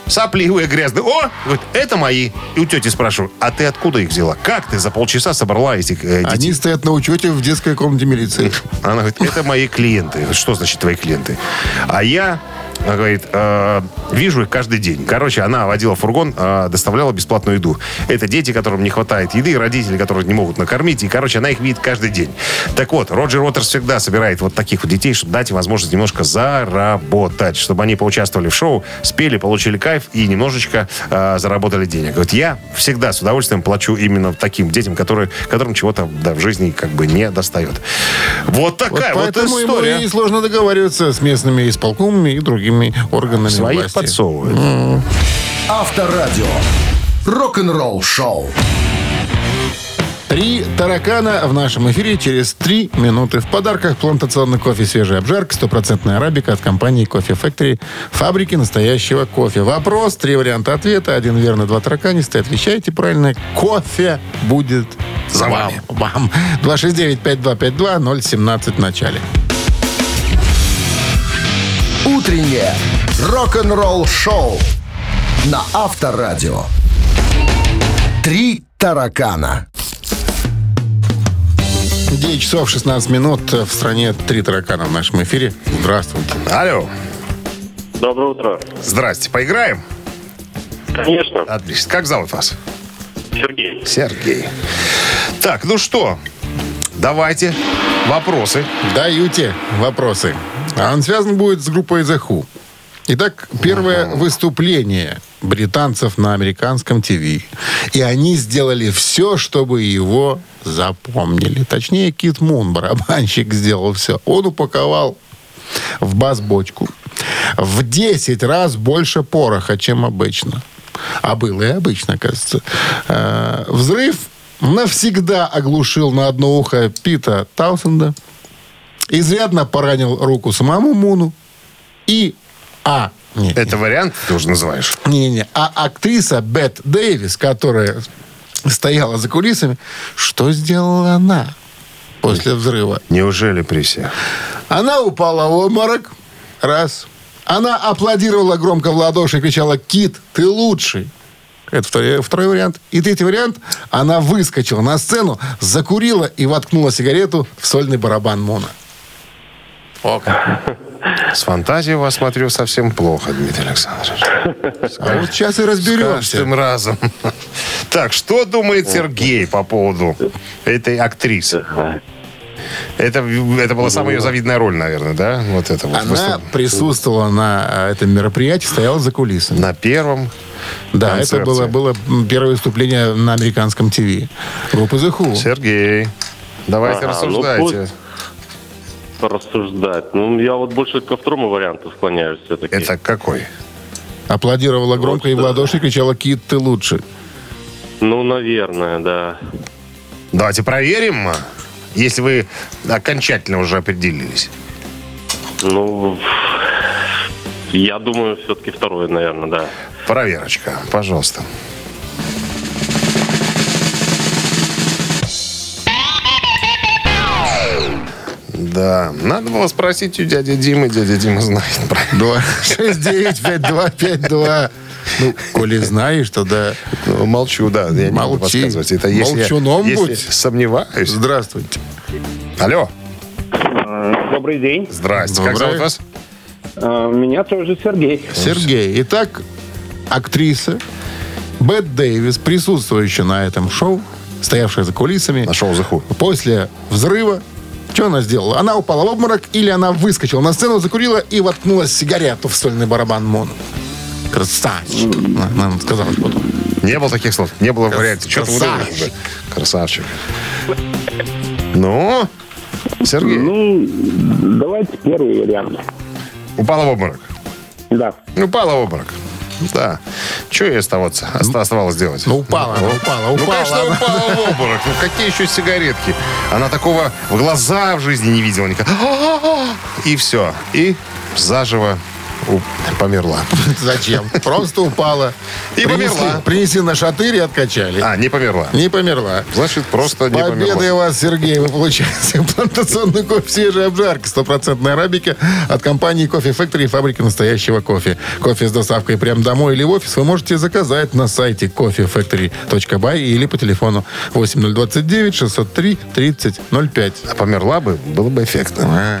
C: сопливые, грязные. О, говорит, это мои. И у тети спрашиваю, а ты откуда их взяла? Как ты за полчаса собрала этих э, детей?
B: Они стоят на учете в детской комнате милиции.
C: Она говорит, это мои клиенты. Что значит твои клиенты? А я, она говорит, «э, вижу их каждый день. Короче, она водила фургон, э, доставляла бесплатную еду. Это дети, которым не хватает еды, родители, которые не могут накормить. И, короче, она их видит каждый день. Так вот, Роджер Уотерс всегда собирает вот таких вот детей, чтобы дать им возможность немножко заработать, чтобы они поучаствовали в шоу, спели, получили кайф и немножечко э, заработали денег. Вот я всегда с удовольствием плачу именно таким детям, которые, которым чего-то да, в жизни как бы не достает. Вот
B: Вот
C: такая вот,
B: поэтому ему
C: история.
B: и сложно договариваться с местными исполкомами и другими органами
C: Своих
B: власти.
C: подсовывают.
A: Авторадио. Рок-н-ролл шоу.
B: Три таракана в нашем эфире через три минуты. В подарках плантационный кофе «Свежая обжарка», стопроцентная арабика от компании «Кофе Factory», фабрики настоящего кофе. Вопрос, три варианта ответа, один верно, два тараканистые. Отвечайте правильно, кофе будет
C: За
B: вам. Вам. 269-5252, 017 в начале.
A: Утреннее рок-н-ролл шоу на Авторадио. Три таракана.
B: 9 часов 16 минут. В стране три таракана в нашем эфире. Здравствуйте.
C: Алло,
G: Доброе утро.
C: здрасте, поиграем?
G: Конечно,
C: Отлично. Как зовут вас?
G: Сергей.
C: Сергей. Так, ну что, давайте вопросы.
B: Даете вопросы. А он связан будет с группой The Who. Итак, первое выступление британцев на американском ТВ. И они сделали все, чтобы его запомнили. Точнее, Кит Мун, барабанщик, сделал все. Он упаковал в бас-бочку в 10 раз больше пороха, чем обычно. А было и обычно, кажется. Э, Взрыв навсегда оглушил на одно ухо Пита Таусенда. Изрядно поранил руку самому Муну. И А. Не,
C: Это вариант ты уже называешь?
B: Не-не. А актриса Бет Дэвис, которая стояла за кулисами, что сделала она после взрыва?
C: Неужели при всех?
B: Она упала в обморок. Раз. Она аплодировала громко в ладоши и кричала «Кит, ты лучший!» Это второй, второй вариант. И третий вариант. Она выскочила на сцену, закурила и воткнула сигарету в сольный барабан Мона. О, как.
C: С фантазией у вас, смотрю, совсем плохо, Дмитрий Александрович.
B: А вот сейчас и
C: С
B: разберемся.
C: каждым разом. Так, что думает Сергей по поводу этой актрисы? Это, это была самая ее завидная роль, наверное, да? Вот это вот.
B: Она
C: выступ-
B: присутствовала на а, этом мероприятии, стояла за кулисами.
C: На первом.
B: Да,
C: концерте.
B: это было, было первое выступление на американском ТВ. Группы The Who.
C: Сергей, давайте
G: Ага, ну,
C: рассуждайте.
G: Порассуждать. Ну, я вот больше ко второму варианту склоняюсь все-таки.
C: Это какой?
B: Аплодировала громко и в ладоши кричала «Кит, ты лучше».
G: Ну, наверное, да.
C: Давайте проверим, если вы окончательно уже определились.
G: Ну, я думаю, все-таки второе, наверное, да.
C: Проверочка, пожалуйста. Да, надо было спросить у дяди Димы. Дядя Дима знает про
B: Два, шесть, девять, пять, два, пять, два. Ну, коли знаешь, то да.
C: Ну, Молчу, да. Я не буду
B: Молчи.
C: подсказывать. Это если, я-
B: Молчуном
C: если
B: будь.
C: сомневаюсь.
B: Здравствуйте.
C: Алло.
H: Добрый день.
C: Здрасте. Как
B: Доброе.
C: зовут вас?
H: А, Меня тоже Сергей.
B: Сергей. Итак, актриса Бет Дэвис, присутствующая на этом шоу, стоявшая за кулисами,
C: На шоу «The Who».
B: после взрыва, что она сделала? Она упала в обморок или она выскочила на сцену, закурила и воткнула сигарету в сольный барабан Мон? Красавчик. Нам сказала потом.
C: Не было таких слов. Не было вариантов. Что ты
B: красавчик.
C: выдумываешь? Красавчик. Ну, Сергей,
H: Ну, давайте первый вариант.
C: упала в обморок.
H: Да.
C: Упала в обморок. Да. Что ей оставаться, оста- оставалось делать?
B: Ну, упала, она упала,
C: Ну,
B: упала.
C: конечно,
B: она.
C: упала в обморок. Ну, какие еще сигаретки? Она такого в глаза в жизни не видела никогда. И все. И заживо померла.
B: Зачем? Просто упала.
C: И
B: Принесли-
C: померла.
B: Принесли на шатырь и откачали.
C: А, не померла.
B: Не померла.
C: Значит, просто не
B: Победой
C: померла.
B: вас, Сергей. Вы получаете плантационный кофе свежей обжарки. Стопроцентной арабика от компании Кофе Factory и фабрики настоящего кофе. Кофе с доставкой прямо домой или в офис вы можете заказать на сайте coffeefactory.by или по телефону 8029 603 3005.
C: А померла бы, было бы эффектно.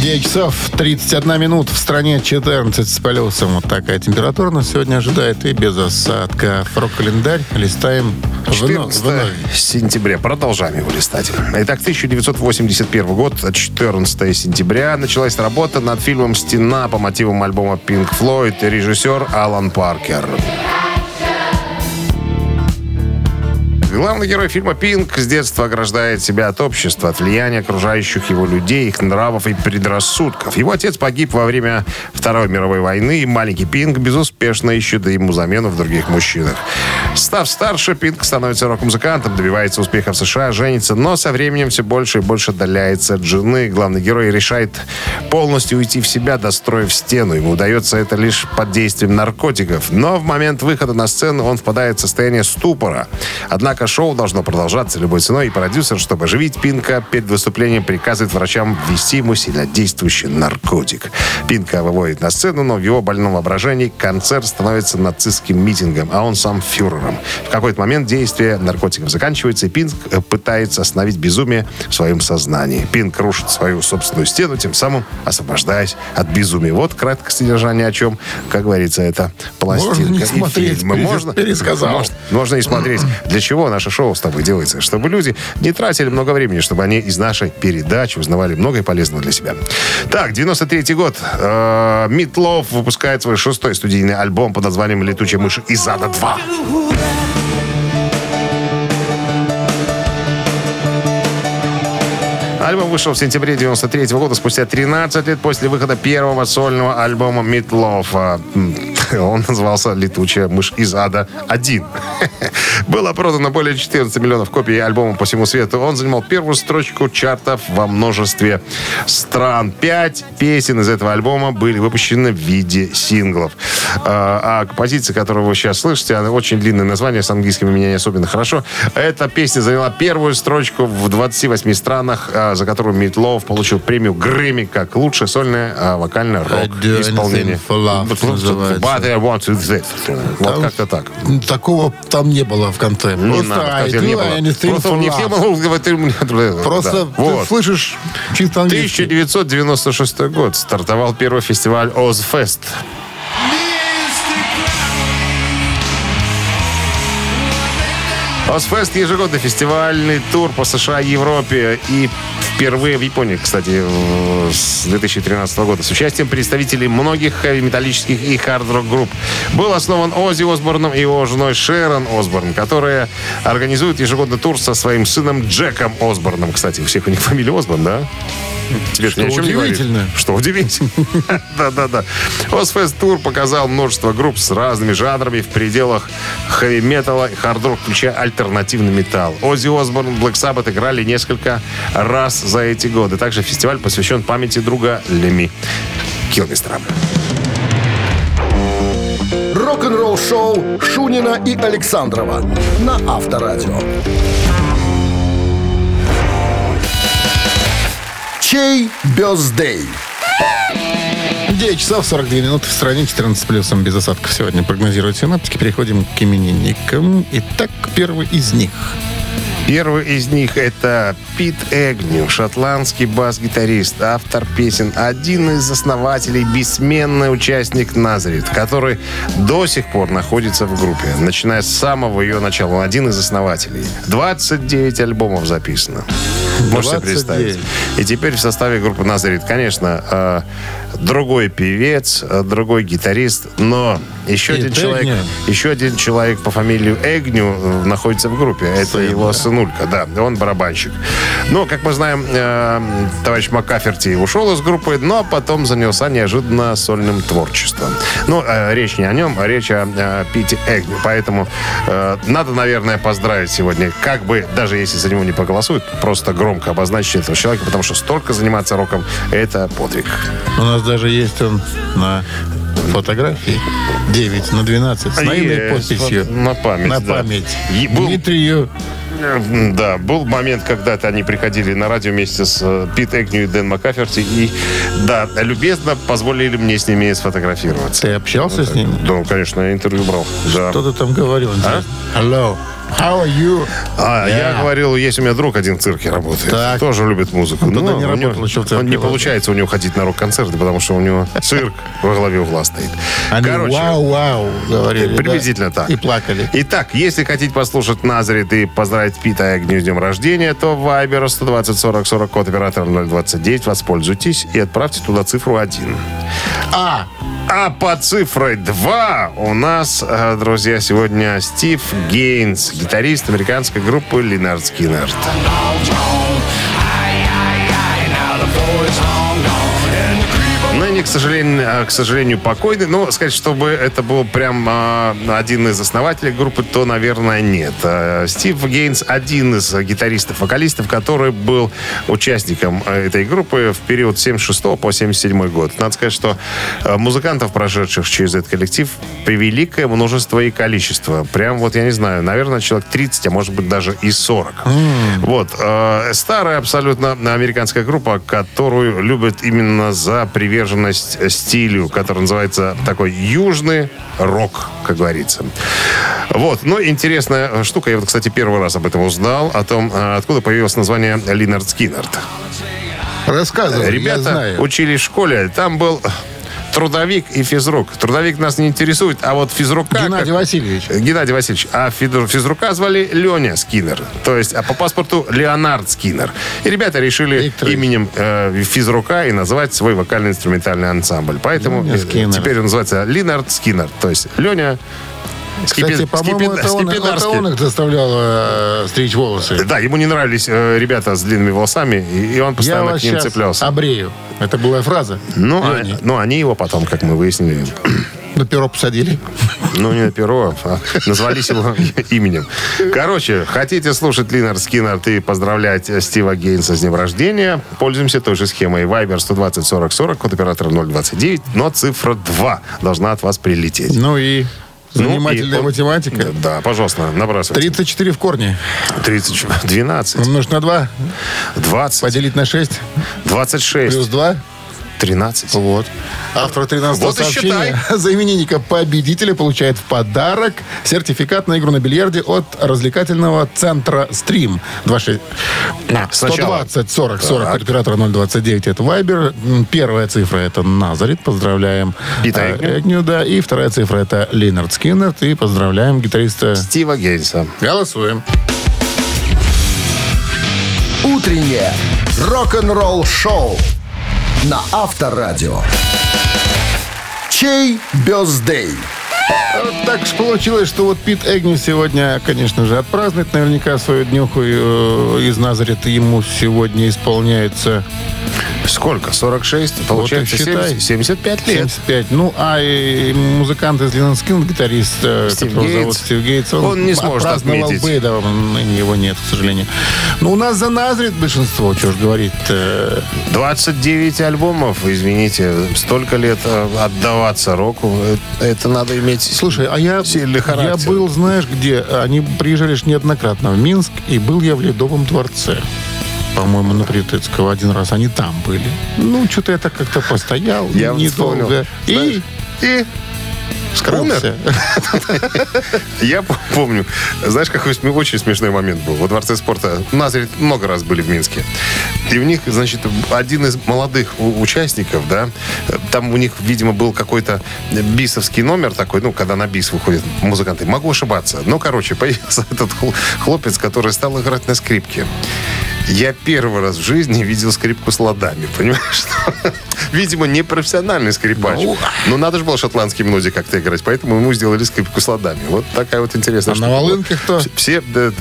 B: 9 часов 31 минут. В стране 14 с плюсом. Вот такая температура нас сегодня ожидает. И без осадка. Рок-календарь листаем вновь.
C: 14
B: вновь.
C: сентября. Продолжаем его листать. Итак, 1981 год, 14 сентября, началась работа над фильмом «Стена» по мотивам альбома Pink Floyd. Режиссер Алан Паркер. Главный герой фильма «Пинк» с детства ограждает себя от общества, от влияния окружающих его людей, их нравов и предрассудков. Его отец погиб во время Второй мировой войны, и маленький Пинк безуспешно ищет ему замену в других мужчинах. Став старше, Пинк становится рок-музыкантом, добивается успеха в США, женится, но со временем все больше и больше отдаляется от жены. Главный герой решает полностью уйти в себя, достроив стену. Ему удается это лишь под действием наркотиков. Но в момент выхода на сцену он впадает в состояние ступора. Однако шоу должно продолжаться любой ценой, и продюсер, чтобы оживить Пинка, перед выступлением приказывает врачам ввести ему сильнодействующий наркотик. Пинка выводит на сцену, но в его больном воображении концерт становится нацистским митингом, а он сам фюрером. В какой-то момент действие наркотиков заканчивается, и Пинк э, пытается остановить безумие в своем сознании. Пинк рушит свою собственную стену, тем самым освобождаясь от безумия. Вот краткое содержание о чем, как говорится, это пластинка
B: Можно не
C: и
B: смотреть,
C: фильмы.
B: перес-
C: Можно,
B: пересказал.
C: можно, можно и смотреть. Для чего наше шоу с тобой делается? Чтобы люди не тратили много времени, чтобы они из нашей передачи узнавали многое полезного для себя. Так, 93 год. Э, Meatloaf выпускает свой шестой студийный альбом под названием «Летучая мышь из ада 2». Альбом вышел в сентябре 93 года, спустя 13 лет после выхода первого сольного альбома Meatloaf. Он назывался «Летучая мышь из ада 1». Было продано более 14 миллионов копий альбома по всему свету. Он занимал первую строчку чартов во множестве стран. Пять песен из этого альбома были выпущены в виде синглов. А а композиция, которую вы сейчас слышите, она очень длинное название, с английским у меня не особенно хорошо. Эта песня заняла первую строчку в 28 странах, а, за которую Митлов получил премию Грэмми как лучшее сольное а, вокальное But I want to that. Вот как-то так.
B: Такого там не было в конце.
C: Не
B: Просто
C: надо,
B: I
C: как не было. Просто он не все могут говорить,
B: Просто
C: Да.
B: ты
C: Вот.
B: слышишь чисто английский.
C: 1996 год стартовал первый фестиваль Озфест. Озфест – ежегодный фестивальный тур по США и Европе. И впервые в Японии, кстати, с 2013 года. С участием представителей многих хэви-металлических и хард-рок групп. Был основан Оззи Осборном и его женой Шерон Осборн, которые организуют ежегодный тур со своим сыном Джеком Осборном. Кстати, у всех у них фамилия Осборн, да? Тебе
B: Что
C: ни о чем не говорит.
B: удивительно.
C: Что удивительно. Да-да-да. Ozzfest Тур показал множество групп с разными жанрами в пределах хэви-металла и хард-рок, включая альтернативный металл. Оззи Осборн, Black Sabbath играли несколько раз за эти годы. Также фестиваль посвящен памяти друга Леми Килмистера.
A: Рок-н-ролл шоу Шунина и Александрова на Авторадио. Чей бездей?
B: 9 часов 42 минуты в стране 14 плюсом без осадков сегодня прогнозируют синаптики. Переходим к именинникам. Итак, первый из них.
C: Первый из них это Пит Эгню, шотландский бас-гитарист, автор песен, один из основателей, бессменный участник Назарит, который до сих пор находится в группе, начиная с самого ее начала. Он один из основателей. 29 альбомов записано. Можете
B: 29.
C: представить. И теперь в составе группы Назарит, конечно, э, другой певец, э, другой гитарист, но еще один человек, еще один человек по фамилии Эгню э, находится в группе. Это
B: Сын,
C: его
B: да.
C: сынулька, да, он барабанщик. Но, как мы знаем, э, товарищ Маккаферти ушел из группы, но потом занялся неожиданно сольным творчеством. Ну, э, речь не о нем, а речь о, Пите Эгню. Поэтому надо, наверное, поздравить сегодня, как бы, даже если за него не проголосуют, просто громко обозначить этого человека, потому что столько заниматься роком – это подвиг.
B: У нас даже есть он на фотографии. 9 на 12 с наивной
C: Есть,
B: подписью.
C: вот на память,
B: На
C: да.
B: память.
C: И был-
B: Дмитрию
C: Э, Да, был момент, когда-то они приходили на радио вместе с э, Пит Эгню и Дэн Маккаферти, и, да, любезно позволили мне с ними сфотографироваться.
B: Ты общался с ними?
C: Да, конечно, я интервью брал. Да.
B: Что ты там говорил? Hello. How are you?
C: А,
B: Да.
C: я говорил, есть у меня друг один в цирке работает.
B: Так.
C: Тоже любит музыку.
B: Он тогда
C: Ну,
B: не работал
C: него-
B: еще в цирке,
C: он Не получается у него ходить на рок-концерты, потому что у него цирк во главе угла стоит.
B: Они
C: Короче,
B: вау-вау говорили. да?
C: Приблизительно так.
B: И плакали.
C: Итак, если хотите послушать Назарит и поздравить Пита Эгню с днем рождения, то Viber 120 40 40 код оператора 029 воспользуйтесь и отправьте туда цифру 1.
B: А,
C: А по цифрой 2 у нас, э, друзья, сегодня Стив Гейнс, гитарист американской группы Линард Скиннерт. Ныне, к сожалению, э, к сожалению, покойный. Но сказать, чтобы это был прям э, один из основателей группы, то, наверное, нет. Э, Стив Гейнс один из гитаристов-вокалистов, который был участником э, этой группы в период с 76 по 77 год. Надо сказать, что э, музыкантов, прошедших через этот коллектив, превеликое множество и количество. Прям вот, я не знаю, наверное, человек 30, а может быть даже и 40. Вот. э, Старая абсолютно американская группа, которую любят именно за приверженность стилю, который называется такой южный рок, как говорится. Вот. Ну, интересная штука. Я вот, кстати, первый раз об этом узнал, о том, э, откуда появилось название Линард Скиннерт.
B: рассказывай, я
C: Ребята
B: знаю.
C: учились в школе, там был трудовик и физрук. Трудовик нас не интересует, а вот физрука...
B: Геннадий
C: как-
B: Васильевич.
C: Геннадий Васильевич. А физру- физрука звали Леня Скиннер. То есть, а по паспорту Леонард Скиннер. И ребята решили
B: Виктор.
C: именем э, физрука и назвать свой вокально-инструментальный ансамбль. Поэтому э, теперь он называется Линард Скиннер. То есть Леня
B: Кстати, по-моему, это он, это он их заставлял э, стричь волосы.
C: Да, ему не нравились э, ребята с длинными волосами, и, и он
B: Я
C: постоянно
B: вас
C: к ним цеплялся.
B: обрею. Это была фраза.
C: Ну, а- ну, они его потом, как мы выяснили,
B: На перо посадили.
C: Ну, не на перо, а назвались его именем. Короче, хотите слушать Линар Скиннерт и поздравлять Стива Гейнса с днем рождения? Пользуемся той же схемой. Viber 120 40 40, код оператора 029, но цифра 2 должна от вас прилететь.
B: Ну и
C: Ну,
B: занимательная
C: и-
B: математика.
C: Да, пожалуйста, набрасывайте.
B: 34 в корне.
C: 30, 12,
B: Умножить на 2,
C: 20,
B: поделить на 6,
C: 26,
B: плюс 2.
C: 13.
B: Вот. Автор 13
C: Вот
B: сообщения за именинника победителя получает в подарок сертификат на игру на бильярде от развлекательного центра «Стрим». 26... А,
C: Сначала.
B: 120 40 40
C: Так.
B: оператора 029 это Вайбер. Первая цифра это Назарит. Поздравляем.
C: Пита
B: э,
C: Эгню.
B: Да. И вторая цифра это Линард Скиннерт. И поздравляем гитариста.
C: Стива Гейнса.
B: Голосуем.
A: Утреннее рок-н-ролл-шоу на Авторадио. Чей бездей?
B: Вот так же получилось, что вот Пит Эгни сегодня, конечно же, отпразднует наверняка свою днюху э, из Назарета. Ему сегодня исполняется
C: Сколько? 46? Получается
B: Вот и считай.
C: 70, 75 лет.
B: 75. Ну, а и музыкант из Ленонскин, гитарист, э,
C: Стив
B: которого
C: Гейтс.
B: зовут Стив Гейтс, он,
C: Он не сможет отметить.
B: бы, да, ныне его нет, к сожалению. Но у нас за Назарет большинство, что ж говорит. э,
C: 29 альбомов, извините, столько лет э, отдаваться року, э, это надо иметь
B: Слушай, а я,
C: сильный
B: я
C: характер.
B: был, знаешь, где? Они приезжали ж неоднократно в Минск, и был я в Ледовом дворце. По-моему, на Притыцкого один раз они там были. Ну, что-то я так как-то постоял
C: Я
B: недолго. И
C: и
B: скрылся.
C: Я помню, знаешь, какой очень смешной момент был. Во Дворце спорта Назарет много раз были в Минске. И у них, значит, один из молодых у- участников, да, там у них, видимо, был какой-то бисовский номер такой, ну, когда на бис выходят музыканты. Могу ошибаться. Но, короче, появился этот хл- хлопец, который стал играть на скрипке. Я первый раз в жизни видел скрипку с ладами, понимаешь? Видимо, не профессиональный скрипач.
B: Ну.
C: Но надо же было шотландские мелодии как-то играть, поэтому ему сделали скрипку с ладами. Вот такая вот интересная
B: А на волынке кто?
C: Все- Все, да,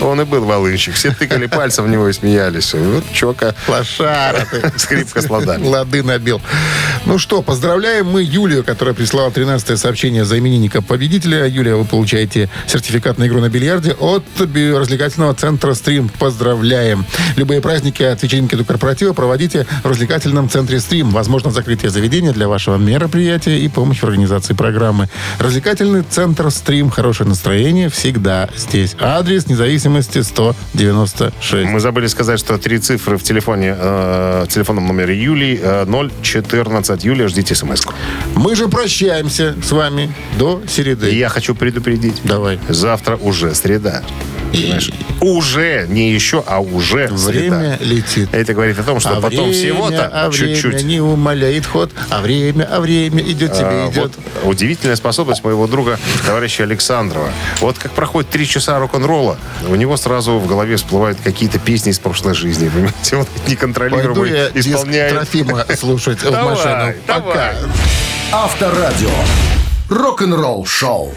C: он и был волынщик. Все тыкали пальцем в него и смеялись. Вот чока.
B: Лошара ты.
C: Скрипка с ладами.
B: Лады набил. Ну что, поздравляем мы Юлию, которая прислала 13 сообщение за именинника победителя. Юлия, вы получаете сертификат на игру на бильярде от развлекательного центра «Стрим». Поздравляем. Любые праздники от вечеринки до корпоратива проводите в развлекательном центре «Стрим». Возможно, закрытие заведения для вашего мероприятия и помощь в организации программы. Развлекательный центр «Стрим». Хорошее настроение всегда здесь. Адрес независимости 196.
C: Мы забыли сказать, что три цифры в телефоне, э, в телефонном номере Юлии э, 014. Юлия, ждите смс -ку.
B: Мы же прощаемся с вами до середы.
C: И я хочу предупредить.
B: Давай.
C: Завтра уже среда. Понимаешь? Уже, не еще, а уже
B: Время
C: среда.
B: летит.
C: Это говорит о том, что
B: а
C: потом всего-то
B: а
C: чуть-чуть.
B: не умоляет ход, а время, а время идет тебе,
C: А,
B: идет.
C: Вот удивительная способность моего друга, товарища Александрова. Вот как проходит три часа рок-н-ролла, у него сразу в голове всплывают какие-то песни из прошлой жизни. Понимаете? Вот
B: Пойду
C: неконтролируемо исполняет.
B: Трофима слушать в машину. Пока.
A: Авторадио. Рок-н-ролл шоу.